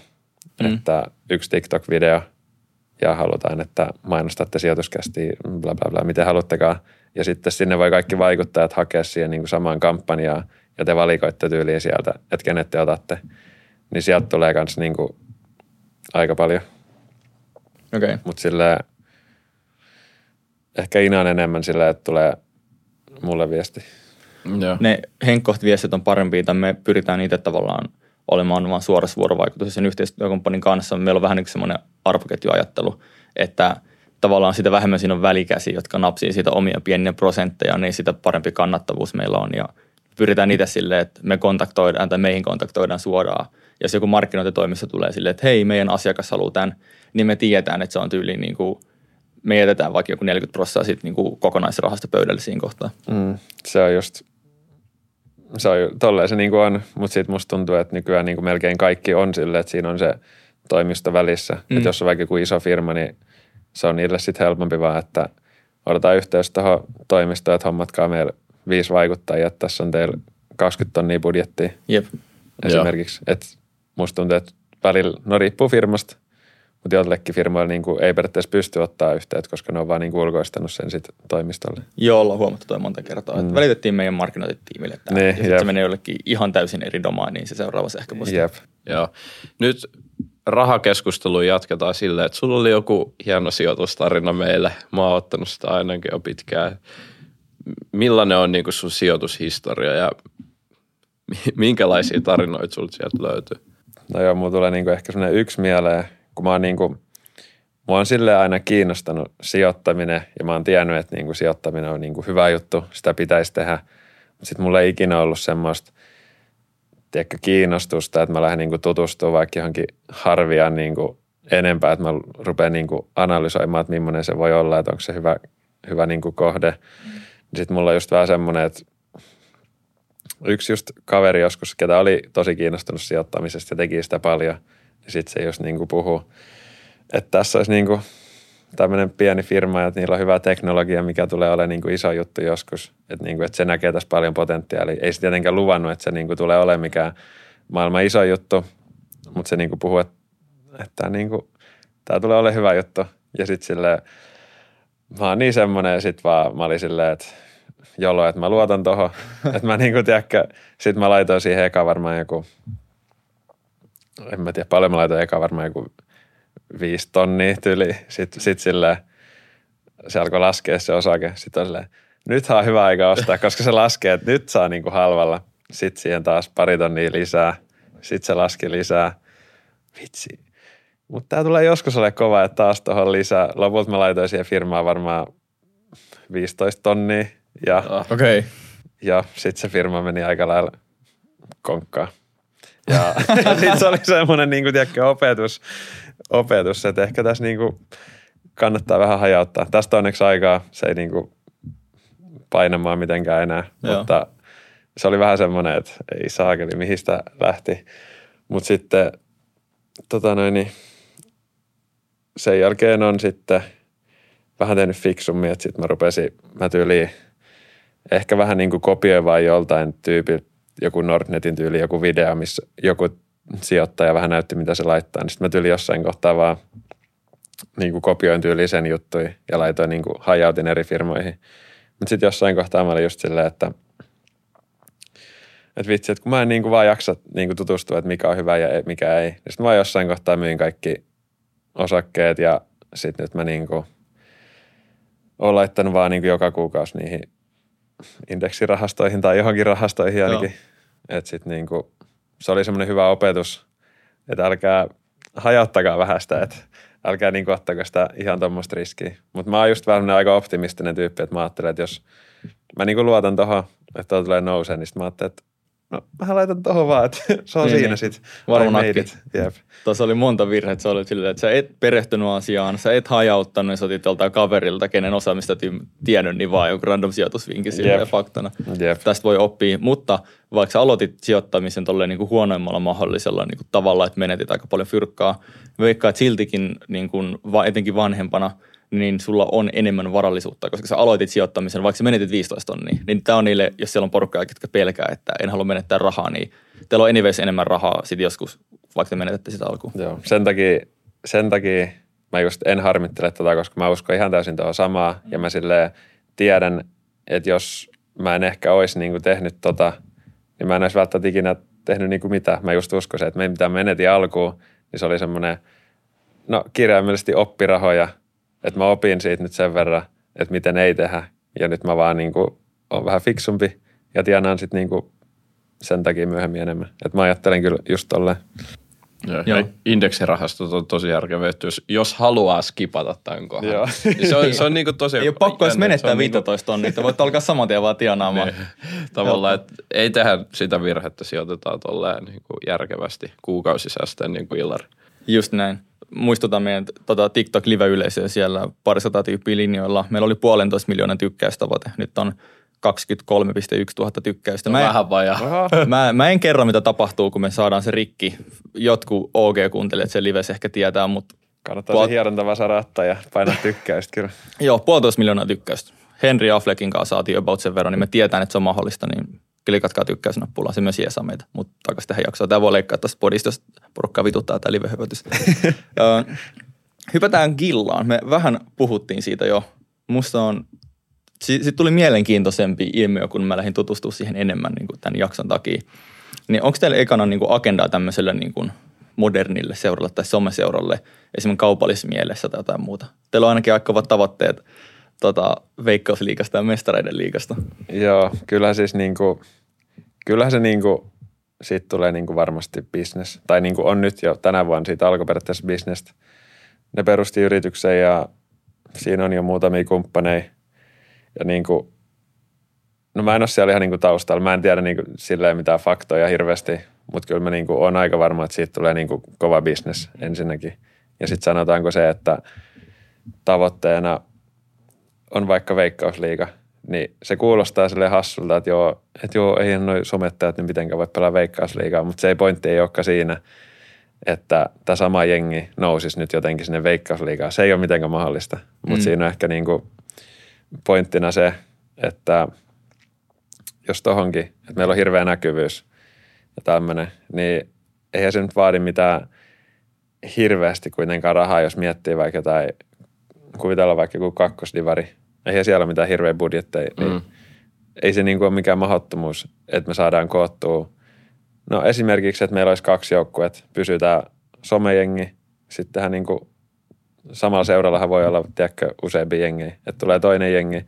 mm. että yksi TikTok-video ja halutaan, että mainostatte sijoituskästi, bla bla bla, miten haluttekaan. Ja sitten sinne voi kaikki vaikuttajat hakea siihen niin kuin samaan kampanjaan ja te valikoitte tyyliin sieltä, että kenet te otatte. Niin sieltä tulee myös niin kuin aika paljon. Okei. Okay. Mutta sille ehkä inaan enemmän sillä, että tulee mulle viesti. Joo. Ne henkkoht-viestit on parempia, tai me pyritään itse tavallaan olemaan vaan suorassa vuorovaikutuksessa sen yhteistyökumppanin kanssa. Meillä on vähän niin semmoinen arvoketjuajattelu, että tavallaan sitä vähemmän siinä on välikäsi, jotka napsii siitä omia pieniä prosentteja, niin sitä parempi kannattavuus meillä on. Ja pyritään itse silleen, että me kontaktoidaan tai meihin kontaktoidaan suoraan. Jos joku markkinointitoimissa tulee silleen, että hei, meidän asiakas haluaa tämän, niin me tiedetään, että se on tyyli niin kuin, me jätetään vaikka joku 40 prosenttia niin kokonaisrahasta pöydälle siinä kohtaa. Mm, se on just, se on, tolleen se niin kuin on, mutta sitten musta tuntuu, että nykyään niin kuin melkein kaikki on silleen, että siinä on se toimisto välissä. Mm. Että jos on vaikka joku iso firma, niin se on niille sitten helpompi vaan, että otetaan yhteys tuohon toimistoon, että hommatkaa meille viisi vaikuttajia, että tässä on teillä 20 tonnia budjettia Jep. esimerkiksi. Että musta tuntuu, että välillä, no riippuu firmasta, mutta joillekin firmoille niin kuin ei periaatteessa pysty ottaa yhteyttä, koska ne on vaan niin kuin ulkoistanut sen sitten toimistolle. Joo, ollaan huomattu toi monta kertaa. Mm. Välitettiin meidän markkinointitiimille että Niin, ja sitten se menee jollekin ihan täysin eri domainiin se seuraava sähköposti. Jep. Joo. Nyt rahakeskustelu jatketaan silleen, että sulla oli joku hieno sijoitustarina meille. Mä oon ottanut sitä ainakin jo pitkään. Millainen on niin sun sijoitushistoria ja mi- minkälaisia tarinoita sulta sieltä löytyy? No joo, mulla tulee niinku ehkä semmoinen yksi mieleen, kun mä oon niinku, mua on silleen aina kiinnostanut sijoittaminen ja mä oon tiennyt, että niinku sijoittaminen on niinku hyvä juttu, sitä pitäisi tehdä. Sitten mulla ei ikinä ollut semmoista, tiedätkö, kiinnostusta, että mä lähden niinku tutustumaan vaikka johonkin harviaan niinku enempää, että mä rupean niinku analysoimaan, että millainen se voi olla, että onko se hyvä, hyvä niinku kohde. Sitten mulla on just vähän semmoinen, että yksi just kaveri joskus, ketä oli tosi kiinnostunut sijoittamisesta ja teki sitä paljon, ja sitten se just niinku puhuu, että tässä olisi niinku tämmöinen pieni firma, että niillä on hyvä teknologia, mikä tulee olemaan niinku iso juttu joskus, että niinku, että se näkee tässä paljon potentiaalia. Ei se tietenkään luvannut, että se niinku tulee olemaan mikään maailman iso juttu, mutta se niinku puhuu, että, että tämä niinku, tää tulee olemaan hyvä juttu. Ja sitten silleen, mä oon niin semmoinen ja sit vaan mä olin silleen, että jolo, että mä luotan tohon. että mä niinku tiedäkö, sit mä laitoin siihen eka varmaan joku, en mä tiedä paljon mä laitoin eka varmaan joku viisi tonnia tyyli. Sitten sit silleen, se alkoi laskea se osake. Sitten on silleen, nythän on hyvä aika ostaa, koska se laskee, että nyt saa niinku halvalla. Sitten siihen taas pari tonnia lisää. Sitten se laski lisää. Vitsi. Mutta tämä tulee joskus ole kova, että taas tuohon lisää. Lopulta mä laitoin siihen firmaan varmaan 15 tonnia. Ja. Okay. ja sitten se firma meni aika lailla konkkaan. Ja, ja sitten se oli semmoinen niin kuin, tiedätkö, opetus, opetus, että ehkä tässä niin kuin, kannattaa vähän hajauttaa. Tästä on onneksi aikaa, se ei niin kuin, painamaan mitenkään enää, Joo. mutta se oli vähän semmoinen, että ei saakeli, mihin sitä lähti. Mutta sitten tota noin, niin sen jälkeen on sitten vähän tehnyt fiksummin, että sitten mä rupesin, mä tyyliin ehkä vähän niin kuin kopioimaan joltain tyypiltä joku Nordnetin tyyli, joku video, missä joku sijoittaja vähän näytti, mitä se laittaa. Niin sitten mä tyyli jossain kohtaa vaan niin kuin kopioin tyyli sen juttuja ja laitoin niin kuin hajautin eri firmoihin. Mutta sitten jossain kohtaa mä olin just silleen, että että vitsi, että kun mä en niin kuin vaan jaksa niin kuin tutustua, että mikä on hyvä ja mikä ei. Niin sitten mä jossain kohtaa myin kaikki osakkeet ja sitten nyt mä niin kuin oon laittanut vaan niin joka kuukausi niihin indeksirahastoihin tai johonkin rahastoihin ainakin. Että sitten niin kuin, se oli semmoinen hyvä opetus, että älkää hajauttakaa vähän sitä, että älkää niin kuin ottako sitä ihan tuommoista riskiä. Mutta mä oon just vähän aika optimistinen tyyppi, että mä ajattelen, että jos mä niin kuin luotan tuohon, että tuo tulee nousee, niin sitten mä ajattelen, että no mä laitan tohon vaan, että se on Niin, siinä niin. sitten. Jep. Tuossa oli monta virhettä. Se oli silleen, että sä et perehtynyt asiaan, sä et hajauttanut ja sä otit joltain kaverilta, kenen osaamista et tiennyt, niin vaan joku random sijoitusvinkki silleen Jep. faktana. Jep. Tästä voi oppia, mutta vaikka sä aloitit sijoittamisen tolleen niin kuin huonoimmalla mahdollisella niin kuin tavalla, että menetit aika paljon fyrkkaa, veikkaa, että siltikin niin kuin, etenkin vanhempana, niin sulla on enemmän varallisuutta, koska sä aloitit sijoittamisen, vaikka sä menetit 15 tonnia, niin tämä on niille, jos siellä on porukkaa, jotka pelkää, että en halua menettää rahaa, niin teillä on anyways enemmän rahaa sitten joskus, vaikka te menetätte sitä alkuun. Joo, sen takia, sen takia mä just en harmittele tätä, koska mä uskon ihan täysin tuohon samaa. Ja mä silleen tiedän, että jos mä en ehkä olisi niinku tehnyt tota, niin mä en olisi välttämättä ikinä tehnyt niinku mitään. Mä just uskoisin, että me mitä menetin alkuun, niin se oli semmoinen, no kirjaimellisesti oppirahoja, että mä opin siitä nyt sen verran, että miten ei tehdä. Ja nyt mä vaan niinku on vähän fiksumpi ja tienaan sitten niinku sen takia myöhemmin enemmän. Että mä ajattelen kyllä just tolleen. Joo. Joo. Ja Indeksirahastot on tosi järkevä, että jos, jos haluaa skipata tämän kohdan. Joo. Niin se on, se on niinku tosi Ei ole pakko edes jännä, menettää se on 15 tonnia, että voit alkaa saman tien vaan tienaamaan. Niin. Tavallaan, että ei tehdä sitä virhettä, sijoitetaan tolleen niin kuin järkevästi kuukausisäästöön niin kuin Ilari. Just näin. Muistutan meidän tota TikTok-live-yleisöä siellä parisataa tyyppiä linjoilla. Meillä oli puolentoista miljoonan tykkäystavoite. Nyt on 23,1 tuhatta tykkäystä. Mä en, Vähän vajaa. mä, mä en kerro, mitä tapahtuu, kun me saadaan se rikki. Jotkut OG-kuuntelijat sen livessä ehkä tietää, mutta Kannattaa Puol- se hierontava sarattaa ja painaa tykkäystä kyllä. joo, puolitoista miljoonaa tykkäystä. Henry Affleckin kanssa saatiin about sen verran, niin me tietään, että se on mahdollista, niin klikatkaa tykkäysnappulaa, se myös jeesaa meitä. Mutta takaisin tähän jaksoon. Tämä voi leikkaa tästä podista, jos porukkaa vituttaa tämä live-höpötys. Ö, Hypätään Gillaan. Me vähän puhuttiin siitä jo. Musta on, siitä tuli mielenkiintoisempi ilmiö, kun mä lähdin tutustumaan siihen enemmän niin kuin tämän jakson takia. Niin onko teillä ekana niin kuin agendaa tämmöiselle niin kuin modernille seuralle tai someseuralle, esimerkiksi kaupallisessa mielessä tai jotain muuta? Teillä on ainakin aika kovat tavoitteet tota, veikkausliikasta ja mestareiden liikasta. Joo, kyllähän siis niinku, kyllähän se niinku, siitä tulee niinku varmasti business. Tai niinku on nyt jo tänä vuonna siitä periaatteessa bisnestä. Ne perusti yrityksen ja siinä on jo muutamia kumppaneja. Ja niinku, no mä en ole siellä ihan niinku taustalla. Mä en tiedä niinku silleen mitään faktoja hirveästi, mutta kyllä mä niinku on aika varma, että siitä tulee niinku kova business ensinnäkin. Ja sitten sanotaanko se, että tavoitteena on vaikka veikkausliiga, niin se kuulostaa sille hassulta, että joo, että joo, eihän noi somettajat nyt mitenkään voi pelaa veikkausliigaa, mutta se ei pointti ei olekaan siinä, että tämä sama jengi nousisi nyt jotenkin sinne veikkausliigaan. Se ei ole mitenkään mahdollista, mutta Mm. siinä on ehkä niinku pointtina se, että jos tohonkin, että meillä on hirveä näkyvyys ja tämmöinen, niin eihän se nyt vaadi mitään hirveästi kuitenkaan rahaa, jos miettii vaikka jotain, kuvitella vaikka joku kakkosdivari. Eihän siellä ole mitään hirveä budjetteja, niin Mm. ei se niin kuin ole mikään mahdottomuus, että me saadaan koottua. No esimerkiksi, että meillä olisi kaksi joukkuetta, pysytään somejengi, sittenhän niin kuin samalla seurallahan voi olla, tiedätkö, useampi jengi, että tulee toinen jengi,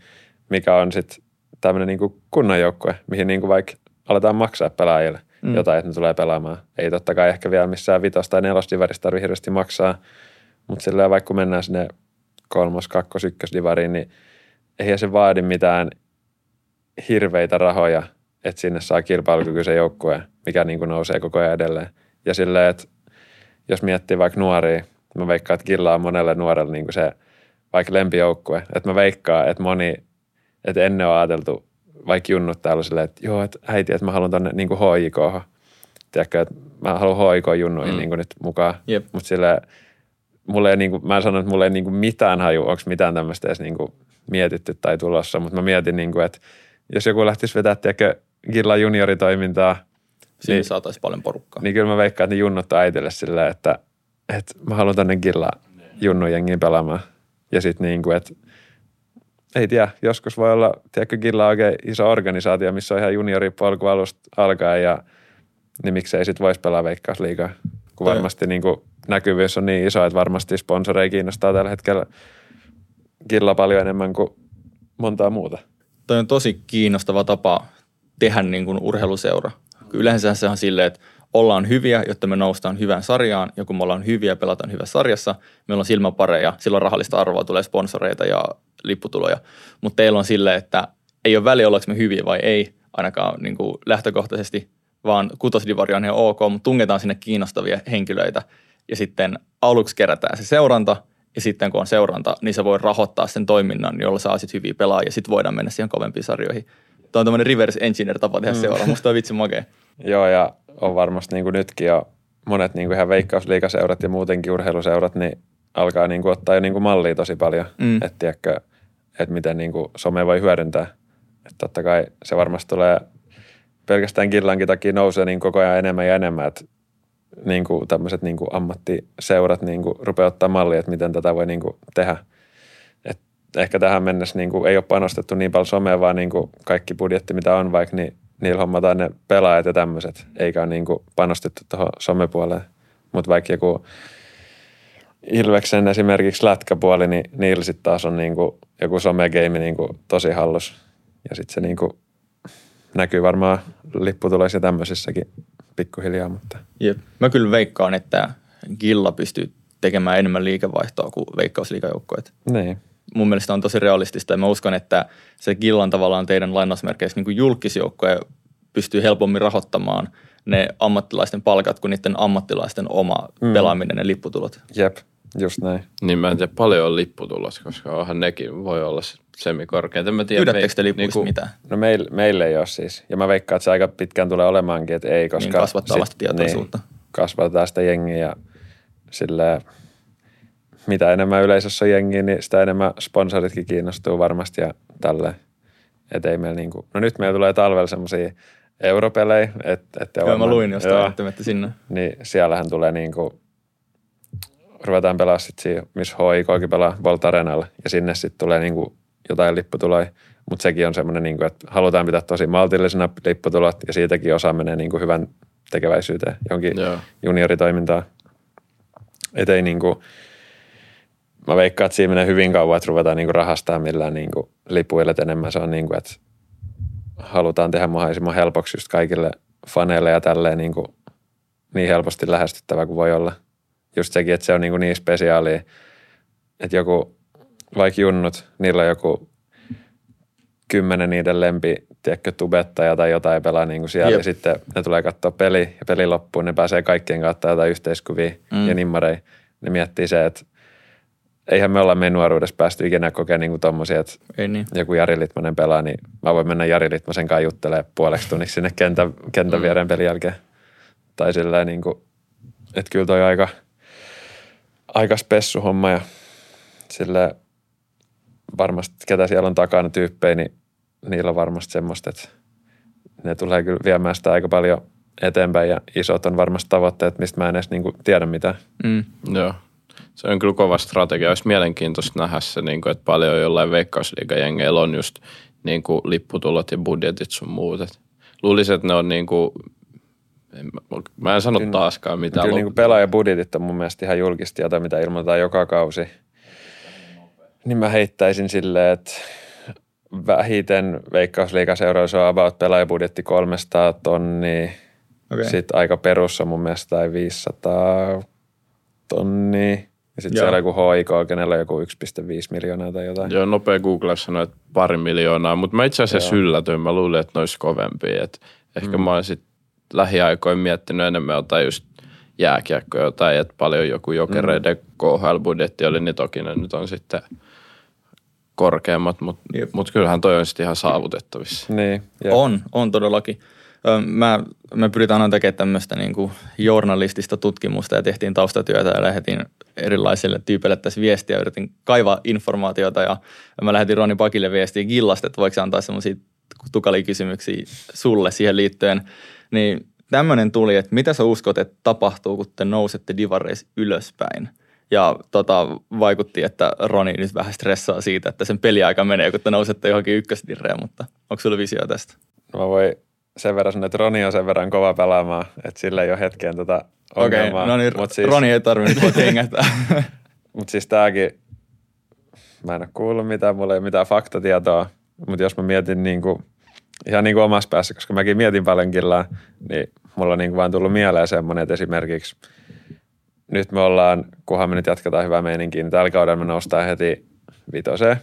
mikä on sitten tämmöinen niin kuin kunnan joukkue, mihin niin kuin vaikka aletaan maksaa pelaajille Mm. jotain, että ne tulee pelaamaan. Ei totta kai ehkä vielä missään vitos- tai nelosdivarissa tarvitse hirveästi maksaa, mutta silleen vaikka kun mennään sinne kolmos, kakkos, ykkösdivariin, niin eihän se vaadi mitään hirveitä rahoja, että sinne saa kilpailukykyisen joukkueen, mikä niin kuin nousee koko ajan edelleen. Ja silleen, että jos miettii vaikka nuoria, mä veikkaan, että Killa on monelle nuorelle niin kuin se vaikka lempijoukkue. Että mä veikkaan, että moni, että ennen on ajateltu, vaikka junnut täällä silleen, että joo, että äiti, että mä haluan tonne niin kuin HJK. Tiedätkö, että mä haluan HJK-junnuihin Mm. mm. niin kuin nyt mukaan. Jep. Mutta silleen, mulle ei niin kuin, mä en sano, että mulle ei niin kuin mitään haju, onko mitään tämmöistä edes niin kuin mietitty tai tulossa, mutta mä mietin, niin kuin, että jos joku lähtisi vetää, tiedätkö, Gilla junioritoimintaa, Siinä Niin. saataisiin paljon porukkaa. niin kyllä mä veikkaan, että ne junnut äitille silleen, että, että mä haluan tänne Gilla junnujengiin pelaamaan. Ja sitten niin kuin, että ei tiedä, joskus voi olla, tiedätkö, Gilla on oikein iso organisaatio, missä on ihan junioripolku alusta alkaen ja niin miksei sitten voisi pelaa veikkausliigaa. Kun varmasti niin kuin näkyvyys on niin iso, että varmasti sponsoreja kiinnostaa tällä hetkellä Gilla paljon enemmän kuin montaa muuta. toi on tosi kiinnostava tapa tehdä niin kuin urheiluseura. Yleensä se on silleen, että ollaan hyviä, jotta me noustaan hyvään sarjaan, ja kun me ollaan hyviä pelataan hyvässä sarjassa, meillä on silmäpareja, silloin rahallista arvoa, tulee sponsoreita ja lipputuloja. Mutta teillä on silleen, että ei ole väliä, ollaanko me hyviä vai ei, ainakaan niin kuin lähtökohtaisesti, vaan kutosdivari on ihan ok, mutta tungetaan sinne kiinnostavia henkilöitä ja sitten aluksi kerätään se seuranta ja sitten kun on seuranta, niin se voi rahoittaa sen toiminnan, jolla saa sitten hyviä pelaajia ja sitten voidaan mennä siihen kovempiin sarjoihin. Tämä on tämmöinen reverse engineer-tapa tehdä mm. seuraa. Musta on vitsi makea. Joo, ja on varmasti niin kuin nytkin jo monet niin kuin ihan veikkausliikaseurat ja muutenkin urheiluseurat, niin alkaa niin kuin ottaa jo niin kuin mallia tosi paljon. Mm. Että tiedätkö, että miten niin kuin some voi hyödyntää. Että totta kai se varmasti tulee pelkästään killankin takia nousee niin koko ajan enemmän ja enemmän, että niin kuin tämmöiset niin kuin ammattiseurat niin kuin rupeaa ottaa mallia, että miten tätä voi niin kuin tehdä. Et ehkä tähän mennessä niin kuin ei ole panostettu niin paljon somea, vaan niin kuin kaikki budjetti, mitä on vaikka, niin niillä hommataan ne pelaajat ja tämmöiset, eikä ole niin kuin panostettu tuohon somepuoleen. Mutta vaikka joku Ilveksen esimerkiksi lätkäpuoli, niin niillä sitten taas on niin kuin joku somegeimi niin kuin tosi hallus. Ja sitten se niin kuin näkyy varmaan lipputuloissa ja tämmöisissäkin pikkuhiljaa. Mutta. Jep. Mä kyllä veikkaan, että Gilla pystyy tekemään enemmän liikevaihtoa kuin veikkausliikajoukkoet. Niin. Mun mielestä on tosi realistista ja mä uskon, että se Gillan tavallaan teidän lainausmerkeissä niin julkisjoukkoja pystyy helpommin rahoittamaan ne ammattilaisten palkat kuin niiden ammattilaisten oma mm. pelaaminen ja lipputulot. Jep, just näin. Niin mä en tiedä paljon on lipputulos, koska onhan nekin voi olla semikorkeita. Mä tiedän, Pyydättekö te lippuista niin mitään? No meille, meille ei ole siis. Ja mä veikkaan, että se aika pitkään tulee olemaankin, että ei, koska... Niin kasvattaa vasta tietoisuutta. Niin, kasvatetaan sitä jengiä ja sillä mitä enemmän yleisössä on jengiä, niin sitä enemmän sponsoritkin kiinnostuu varmasti ja tälleen. Että ei meillä niinku, no nyt meillä tulee talvella semmoisia europelejä. Et, et joo, mä luin jostain että sinne. Niin siellähän tulee niinku, ruvetaan pelaa sitten missä HIKkin pelaa Volt Arenalla ja sinne sitten tulee niinku jotain lipputuloja, mutta sekin on semmoinen, niin että halutaan pitää tosi maltillisena lipputulot ja siitäkin osa menee niin kuin hyvän tekeväisyyteen, jonkin Joo. junioritoimintaan. Et ei niin kuin, mä veikkaan, että siinä menee hyvin kauan, että ruvetaan niin kuin rahastaa millään niin kuin lipuille enemmän. Se on niin kuin, että halutaan tehdä mahdollisimman helpoksi just kaikille faneille ja tälleen niin, kuin, niin helposti lähestyttävä kuin voi olla. Just sekin, että se on niin, kuin niin spesiaalia, että joku vaikka junnut, niillä on joku kymmenen niiden lempi, tiedätkö, tubettaja tai jotain pelaa niin kuin siellä. Jep. Ja sitten ne tulee katsoa peli ja peli loppuun, ne pääsee kaikkien kautta jotain yhteiskuvia mm. ja nimmarei. Ne miettii se, että eihän me olla meidän nuoruudessa päästy ikinä kokemaan niin tommosia, että Ei niin. joku Jari Litmanen pelaa, niin mä voin mennä Jari Litmasen kanssa juttelemaan puoleksi tunniksi sinne kentän, kentän mm. viereen pelin jälkeen. Tai silleen niin kuin, että kyllä toi aika, aika spessu homma ja silleen varmasti, ketä siellä on takana tyyppejä, niin niillä on varmasti semmoista, että ne tulee kyllä viemään sitä aika paljon eteenpäin ja isot on varmasti tavoitteet, mistä mä en edes niin kuin tiedä mitään. Mm. Joo. Se on kyllä kova strategia. Olisi mielenkiintoista nähdä se, niin kuin, että paljon jollain veikkausliigajengeillä on just niin kuin lipputulot ja budjetit sun muut. luulisin, että ne on niin kuin, en, mä en sano kyllä, taaskaan mitään. Kyllä niin kuin pelaajabudjetit on mun mielestä ihan julkista jotain, mitä ilmoitetaan joka kausi – niin mä heittäisin silleen, että vähiten veikkausliikaseuroissa on about pelaajabudjetti 300 tonnia. Okay. Sitten aika perussa mun mielestä tai 500 tonnia. Ja sitten siellä joku HIK, kenellä on joku 1,5 miljoonaa tai jotain. Joo, nopea Google sanoi, että pari miljoonaa, mutta mä itse asiassa yllätyin. Mä luulin, että ne olisi kovempia. Et ehkä mm. mä oon sitten lähiaikoin miettinyt enemmän jotain just jääkiekkoja tai että paljon joku jokereiden mm. KHL-budjetti oli, niin toki ne nyt on sitten – korkeammat, mutta mut kyllähän toi on sitten ihan saavutettavissa. Niin, on, on todellakin. Mä, me pyritään aina tekemään tämmöistä niin kuin journalistista tutkimusta ja tehtiin taustatyötä ja lähetin erilaisille tyypeille tässä viestiä. Yritin kaivaa informaatiota ja mä lähetin Roni Pakille viestiä Gillasta, että voiko antaa semmoisia tukalia kysymyksiä sulle siihen liittyen. Niin tämmöinen tuli, että mitä sä uskot, että tapahtuu, kun te nousette divareissa ylöspäin – ja tota, vaikutti, että Roni nyt vähän stressaa siitä, että sen peliaika menee, kun te nousette johonkin ykkösdirreen, mutta onko sulla visio tästä? No mä voin sen verran sanoa, että Roni on sen verran kova pelaamaan, että sillä ei ole hetkeen tota ongelmaa. Okei, no niin, Mut siis, Roni ei tarvinnut nyt hengähtää. mutta siis tääkin, mä en ole kuullut mitään, mulla ei ole mitään faktatietoa, mutta jos mä mietin niin kuin, ihan niin kuin omassa päässä, koska mäkin mietin paljon killaa, niin mulla on niin kuin vaan tullut mieleen semmoinen, että esimerkiksi – nyt me ollaan, kunhan me nyt jatketaan hyvää meininkiä, niin tällä kaudella me noustaan heti vitoseen.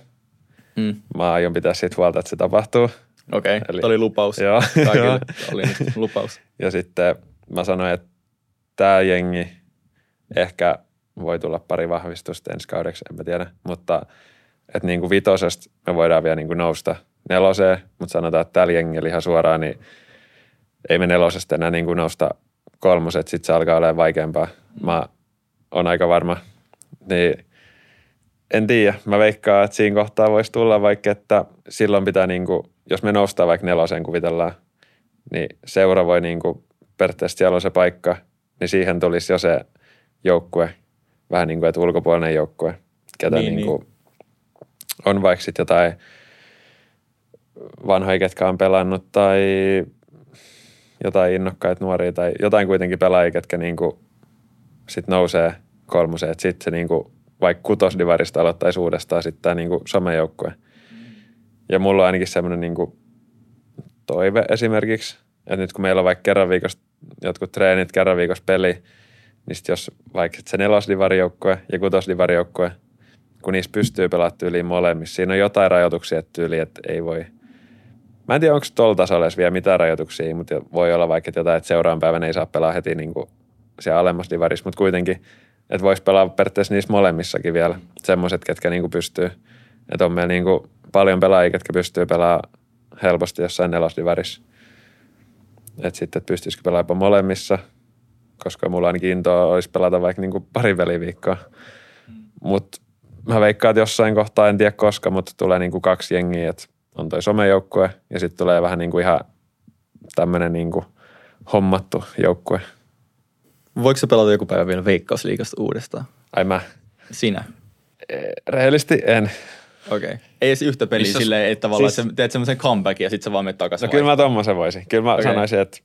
Mm. Mä aion pitää siitä huolta, että se tapahtuu. Okei, okay, oli lupaus Joo, kaikille. oli nyt lupaus. Ja sitten mä sanoin, että tämä jengi ehkä voi tulla pari vahvistusta ensi kaudeksi, en mä tiedä. Mutta että niin kuin vitosesta me voidaan vielä niin kuin nousta neloseen, mutta sanotaan, että tällä jengillä ihan suoraan, niin ei me nelosesta enää niin kuin nousta kolmoset, sitten se alkaa olemaan vaikeampaa. Mä oon aika varma. Niin en tiedä. Mä veikkaan, että siinä kohtaa voisi tulla vaikka, että silloin pitää, niin kuin, jos me noustaan vaikka neloseen kuvitellaan, niin seura voi niin kuin, periaatteessa siellä on se paikka, niin siihen tulisi jo se joukkue, vähän niin kuin, että ulkopuolinen joukkue, ketä Niin, niin, niin on vaikka sitten jotain vanhoja, ketkä on pelannut tai jotain innokkaita nuoria tai jotain kuitenkin pelaajia, ketkä kuin sit nousee kolmoseen, että sitten se kuin, vaikka kutosdivarista aloittaisi uudestaan sitten tämä niin kuin somejoukkue. Ja mulla on ainakin semmoinen kuin toive esimerkiksi, että nyt kun meillä on vaikka kerran viikossa jotkut treenit, kerran viikossa peli, niin sit jos vaikka se nelosdivarijoukkue ja kutosdivarijoukkue, kun niissä pystyy pelaamaan tyyliin molemmissa, siinä on jotain rajoituksia tyyliin, että ei voi. Mä en tiedä, onko tuolla tasolla vielä mitään rajoituksia, mutta voi olla vaikka että jotain, että seuraavan päivän ei saa pelaa heti niin kuin siellä alemmassa divarissa, mutta kuitenkin, että voisi pelaa periaatteessa niissä molemmissakin vielä semmoiset, ketkä niin kuin pystyy. Että on meillä niin kuin paljon pelaajia, ketkä pystyy pelaamaan helposti jossain nelosdivarissa. Että sitten, että pystyisikö pelaamaan molemmissa, koska mulla ainakin intoa olisi pelata vaikka niin kuin pari peliviikkoa. Mutta mä veikkaan, että jossain kohtaa, en tiedä koska, mutta tulee niin kuin kaksi jengiä, että on toi somejoukkue ja sitten tulee vähän niin kuin ihan tämmöinen niin kuin hommattu joukkue. Voiko se pelata joku päivä vielä Veikkausliigasta uudestaan? Ai mä, Sinä? eh, rehellisesti en. Okei. Okay. Ei edes yhtä peliä Missä- silleen, että tavallaan siis- teet semmoisen comebackin ja sitten sä vaan menet takaisin. No kyllä mä tommosen voisin. Kyllä mä okay. sanoisin, että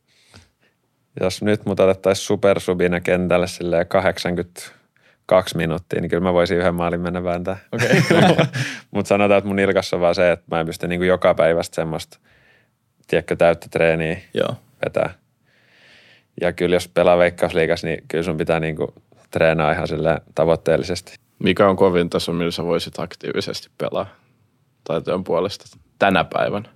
jos nyt mut otettaisiin supersubina kentälle silleen 82 minuuttia, niin kyllä mä voisin yhden maalin mennä vääntää. Okei. Mutta sanotaan, että mun ilkassa on vaan se, että mä en pysty niinku joka päivästä semmoista, tiedätkö, täyttä treeniä Joo. vetää. Ja kyllä jos pelaa veikkausliigas, niin kyllä sun pitää niinku treenaa ihan sille tavoitteellisesti. Mikä on kovin taso, millä sä voisit aktiivisesti pelaa taitojen puolesta tänä päivänä?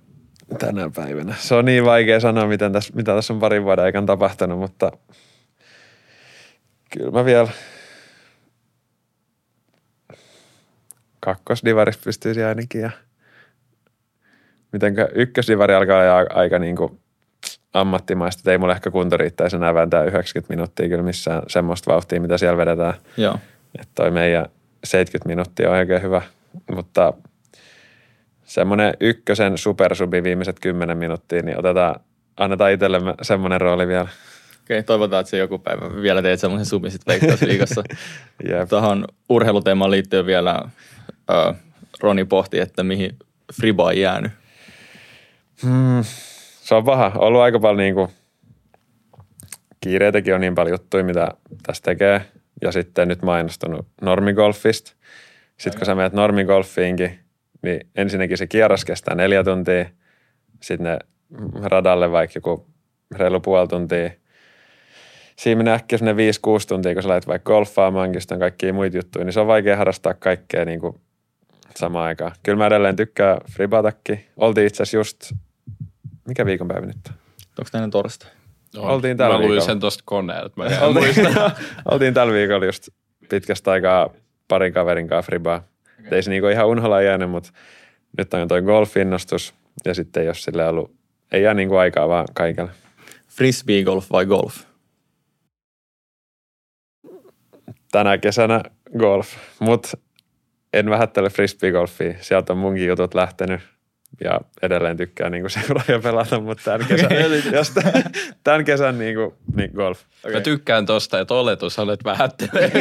Tänä päivänä. Se on niin vaikea sanoa, miten tässä, mitä tässä on parin vuoden aikana tapahtunut, mutta kyllä mä vielä kakkosdivarissa pystyisin ainakin ja mitenkä ykkösdivari alkaa olla aika, niin kuin ammattimaista, että ei mulle ehkä kunto riittäisi enää vääntää 90 minuuttia kyllä missään semmoista vauhtia, mitä siellä vedetään. Joo. Että toi meidän 70 minuuttia on oikein hyvä, mutta semmoinen ykkösen supersubi viimeiset 10 minuuttia, niin otetaan, annetaan itsellemme semmoinen rooli vielä. Okei, toivotaan, että se joku päivä vielä teet semmoisen subin sit Veikkausliigassa. Tuohon urheiluteemaan liittyen vielä ö, Roni pohti, että mihin Friba on jäänyt. Hmm, se on paha. Ollut aika paljon niinku, kiireitäkin on niin paljon juttuja, mitä tässä tekee. Ja sitten nyt mainostunut normigolfista. Sitten kun sä menet normigolfiinkin, niin ensinnäkin se kierros kestää neljä tuntia. Sitten ne radalle vaikka joku reilu puoli tuntia. Siinä menee äkkiä semmoinen 5-6 tuntia, kun sä lähdet vaikka golfaamaankin, sitten on kaikkia muita juttuja, niin se on vaikea harrastaa kaikkea niin kuin samaan aikaan. Kyllä mä edelleen tykkään fribatakin. Oltiin itse asiassa just, mikä viikonpäivä nyt on? Onko tänne torstai? Oltiin tällä Mä luin viikolla. sen tosta koneelta. Mä en Oltiin, muista. oltiin tällä viikolla just pitkästä aikaa parin kaverin kanssa fribaa. Okay. Ei se niinku ihan unholla jäänyt, mutta nyt on toi golf-innostus ja sitten ei ole sille ollut, ei jää niinku aikaa vaan kaikille. Frisbee golf vai golf? Tänä kesänä golf, mutta en vähättele frisbee-golfia. Sieltä on munkin jutut lähtenyt ja edelleen tykkään niinku seuraa ja pelata, mutta tämän kesän, jos tämän, tämän kesän niinku, niin golf. Mä tykkään tosta, että oletus on, että vähättelee.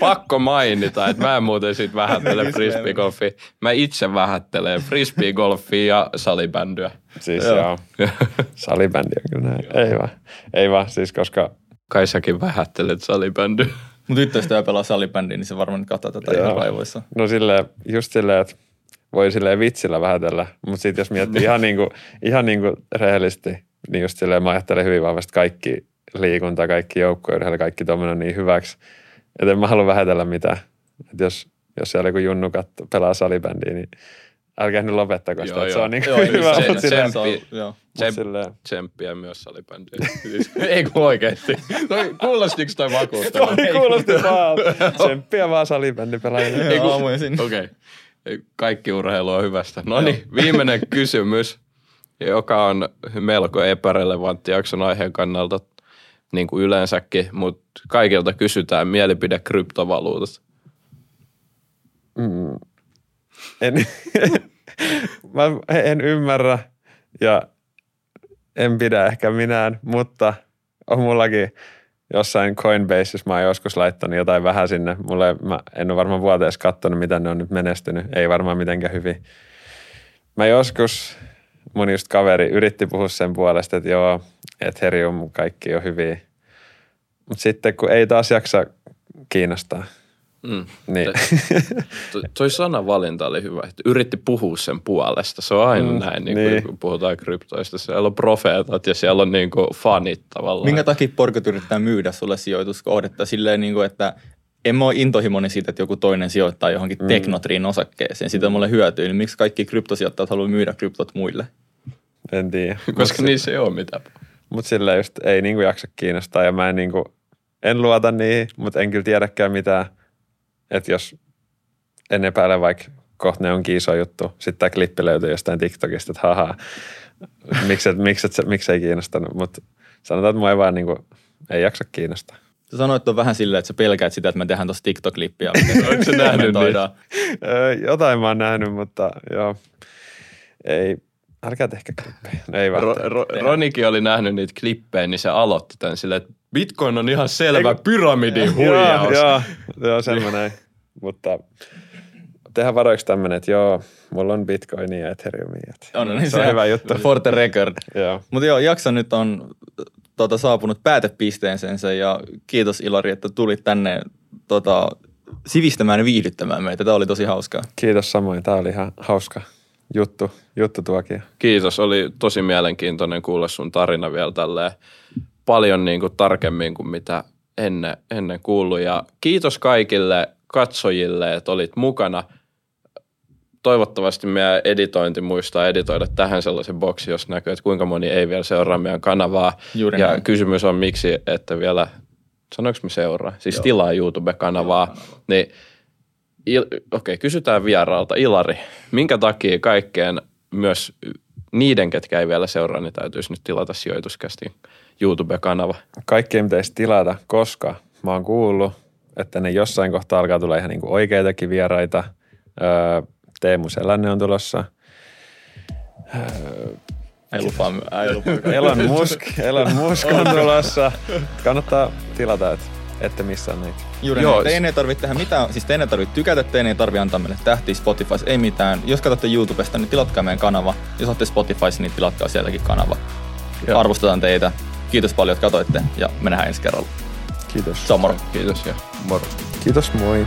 Pakko mainita, että mä en muuten sit vähättele frisbeegolfia. Mä itse vähättelen frisbeegolfia ja salibändyä. Siis Joo. joo. Salibändi on kyllä näin. Ei vaan. Ei vaan, siis koska Kai säkin vähättelet salibändyä. Mun tyttöystävä pelaa salibändiä, niin se varmaan katsoo tätä ihan raivoissa. No silleen, just silleen, että voi silleen vitsillä vähätellä, mutta sitten jos miettii ihan, niinku, ihan niinku rehellisesti, niin just silleen mä ajattelen hyvin vahvasti kaikki liikunta, kaikki joukkueurheilu, kaikki tuommoinen niin hyväksi, että en mä halua vähätellä mitään. Et jos, jos siellä joku junnu katto, pelaa salibändiä, niin älkää nyt lopettako sitä, Joo, että se joo. on niin Joo, hyvä, se- silleen, joo. mut Tsem, silleen, tsemppiä myös salibändiä. Siis, Ei kun oikeesti. Toi, kuulostiko toi vakuuttava? Toi kuulosti pahalta. Tsemppiä vaan salibändipelaajille. Joo, aamuisin. Okei. Okay. Kaikki urheilu on hyvästä. No niin, viimeinen kysymys, joka on melko epärelevantti jakson aiheen kannalta niin kuin yleensäkin, mutta kaikilta kysytään mielipide kryptovaluutat. Mm. En, mä en ymmärrä ja en pidä ehkä minään, mutta on mullakin jossain Coinbaseissa mä oon joskus laittanut jotain vähän sinne. Mulle, mä en ole varmaan vuoteessa katsonut, mitä ne on nyt menestynyt. Ei varmaan mitenkään hyvin. Mä joskus, mun just kaveri yritti puhua sen puolesta, että joo, Ethereum kaikki on hyviä. Mutta sitten kun ei taas jaksa kiinnostaa, Mm. niin To- toi sanavalinta oli hyvä, että yritti puhua sen puolesta. Se on aina Mm, näin, niin kuin, niin. kun puhutaan kryptoista. Siellä on profeetat ja siellä on niin kuin fanit tavallaan. Minkä takia porkot yrittää myydä sulle sijoituskohdetta silleen, niin kuin, että en mä ole intohimoinen siitä, että joku toinen sijoittaa johonkin mm. Teknotriin osakkeeseen. Siitä mulle hyötyä, niin miksi kaikki kryptosijoittajat haluaa myydä kryptot muille? en tiedä. Koska niissä ei ole mitään. Mutta sillä just ei niinku jaksa kiinnostaa ja mä en, niinku, en luota niihin, mutta en kyllä tiedäkään mitään. Että jos en epäile vaikka kohta ne onkin iso juttu, sitten tämä klippi löytyy jostain TikTokista, että haha, miksi, et, miksi, et, miksi ei kiinnostanut, mutta sanotaan, että mua ei vaan niinku, ei jaksa kiinnostaa. Sä sanoit on vähän silleen, että sä pelkäät sitä, että me tehdään tuossa TikTok-klippiä. Ootko sä nähnyt. Öö, jotain mä oon nähnyt, mutta joo, ei, älkää tehkää klippejä. No ei Ro. Ro, Ronikin oli nähnyt niitä klippejä, niin se aloitti tämän silleen, että Bitcoin on ihan selvä pyramidin huijaus. Joo, joo, joo näin. Mutta tehdään varoiksi tämmönen, että joo, mulla on bitcoinia ja ethereumia. On, no niin se on hyvä juttu. For the record. Joo. Mutta joo, jakso nyt on tota, saapunut päätepisteensä ja kiitos Ilari, että tulit tänne tota, sivistämään ja viihdyttämään meitä. Tämä oli tosi hauskaa. Kiitos samoin. Tämä oli ihan hauska juttu, juttu tuokin. Kiitos, oli tosi mielenkiintoinen kuulla sun tarina vielä tälleen paljon niin kuin tarkemmin kuin mitä ennen, ennen kuullut. Ja kiitos kaikille katsojille, että olit mukana. Toivottavasti meidän editointi muistaa editoida tähän sellaisen boksi, jos näkyy, että kuinka moni ei vielä seuraa meidän kanavaa. Juuri ja näin. kysymys on, miksi että vielä, sanoinko me seuraa? Siis Joo. tilaa YouTube-kanavaa. Niin Il, okei, okay, kysytään vieraalta. Ilari, minkä takia kaikkeen myös niiden, ketkä ei vielä seuraa, niin täytyisi nyt tilata sijoituskästi YouTube-kanava. Kaikki ei pitäisi tilata, koska mä oon kuullut, että ne jossain kohtaa alkaa tulla ihan niinku oikeitakin vieraita. Öö, Teemu Selänne on tulossa. Ei lupaa, ei lupaa. Elon Musk, Elon Musk on tulossa. Kannattaa tilata, että ette missään niitä. Juuri Joo, näin. Teidän ei tarvitse tehdä mitään, siis teidän ei tarvitse tykätä, teidän ei tarvitse antaa meille tähtiä Spotifys, ei mitään. Jos katsotte YouTubesta, niin tilatkaa meidän kanava. Jos olette Spotifys, niin tilatkaa sieltäkin kanava. Joo. Arvostetaan teitä. Kiitos paljon, että katsoitte ja me nähdään ensi kerralla. Kiitos. Se on moro. Kiitos ja moro. Kiitos, moi.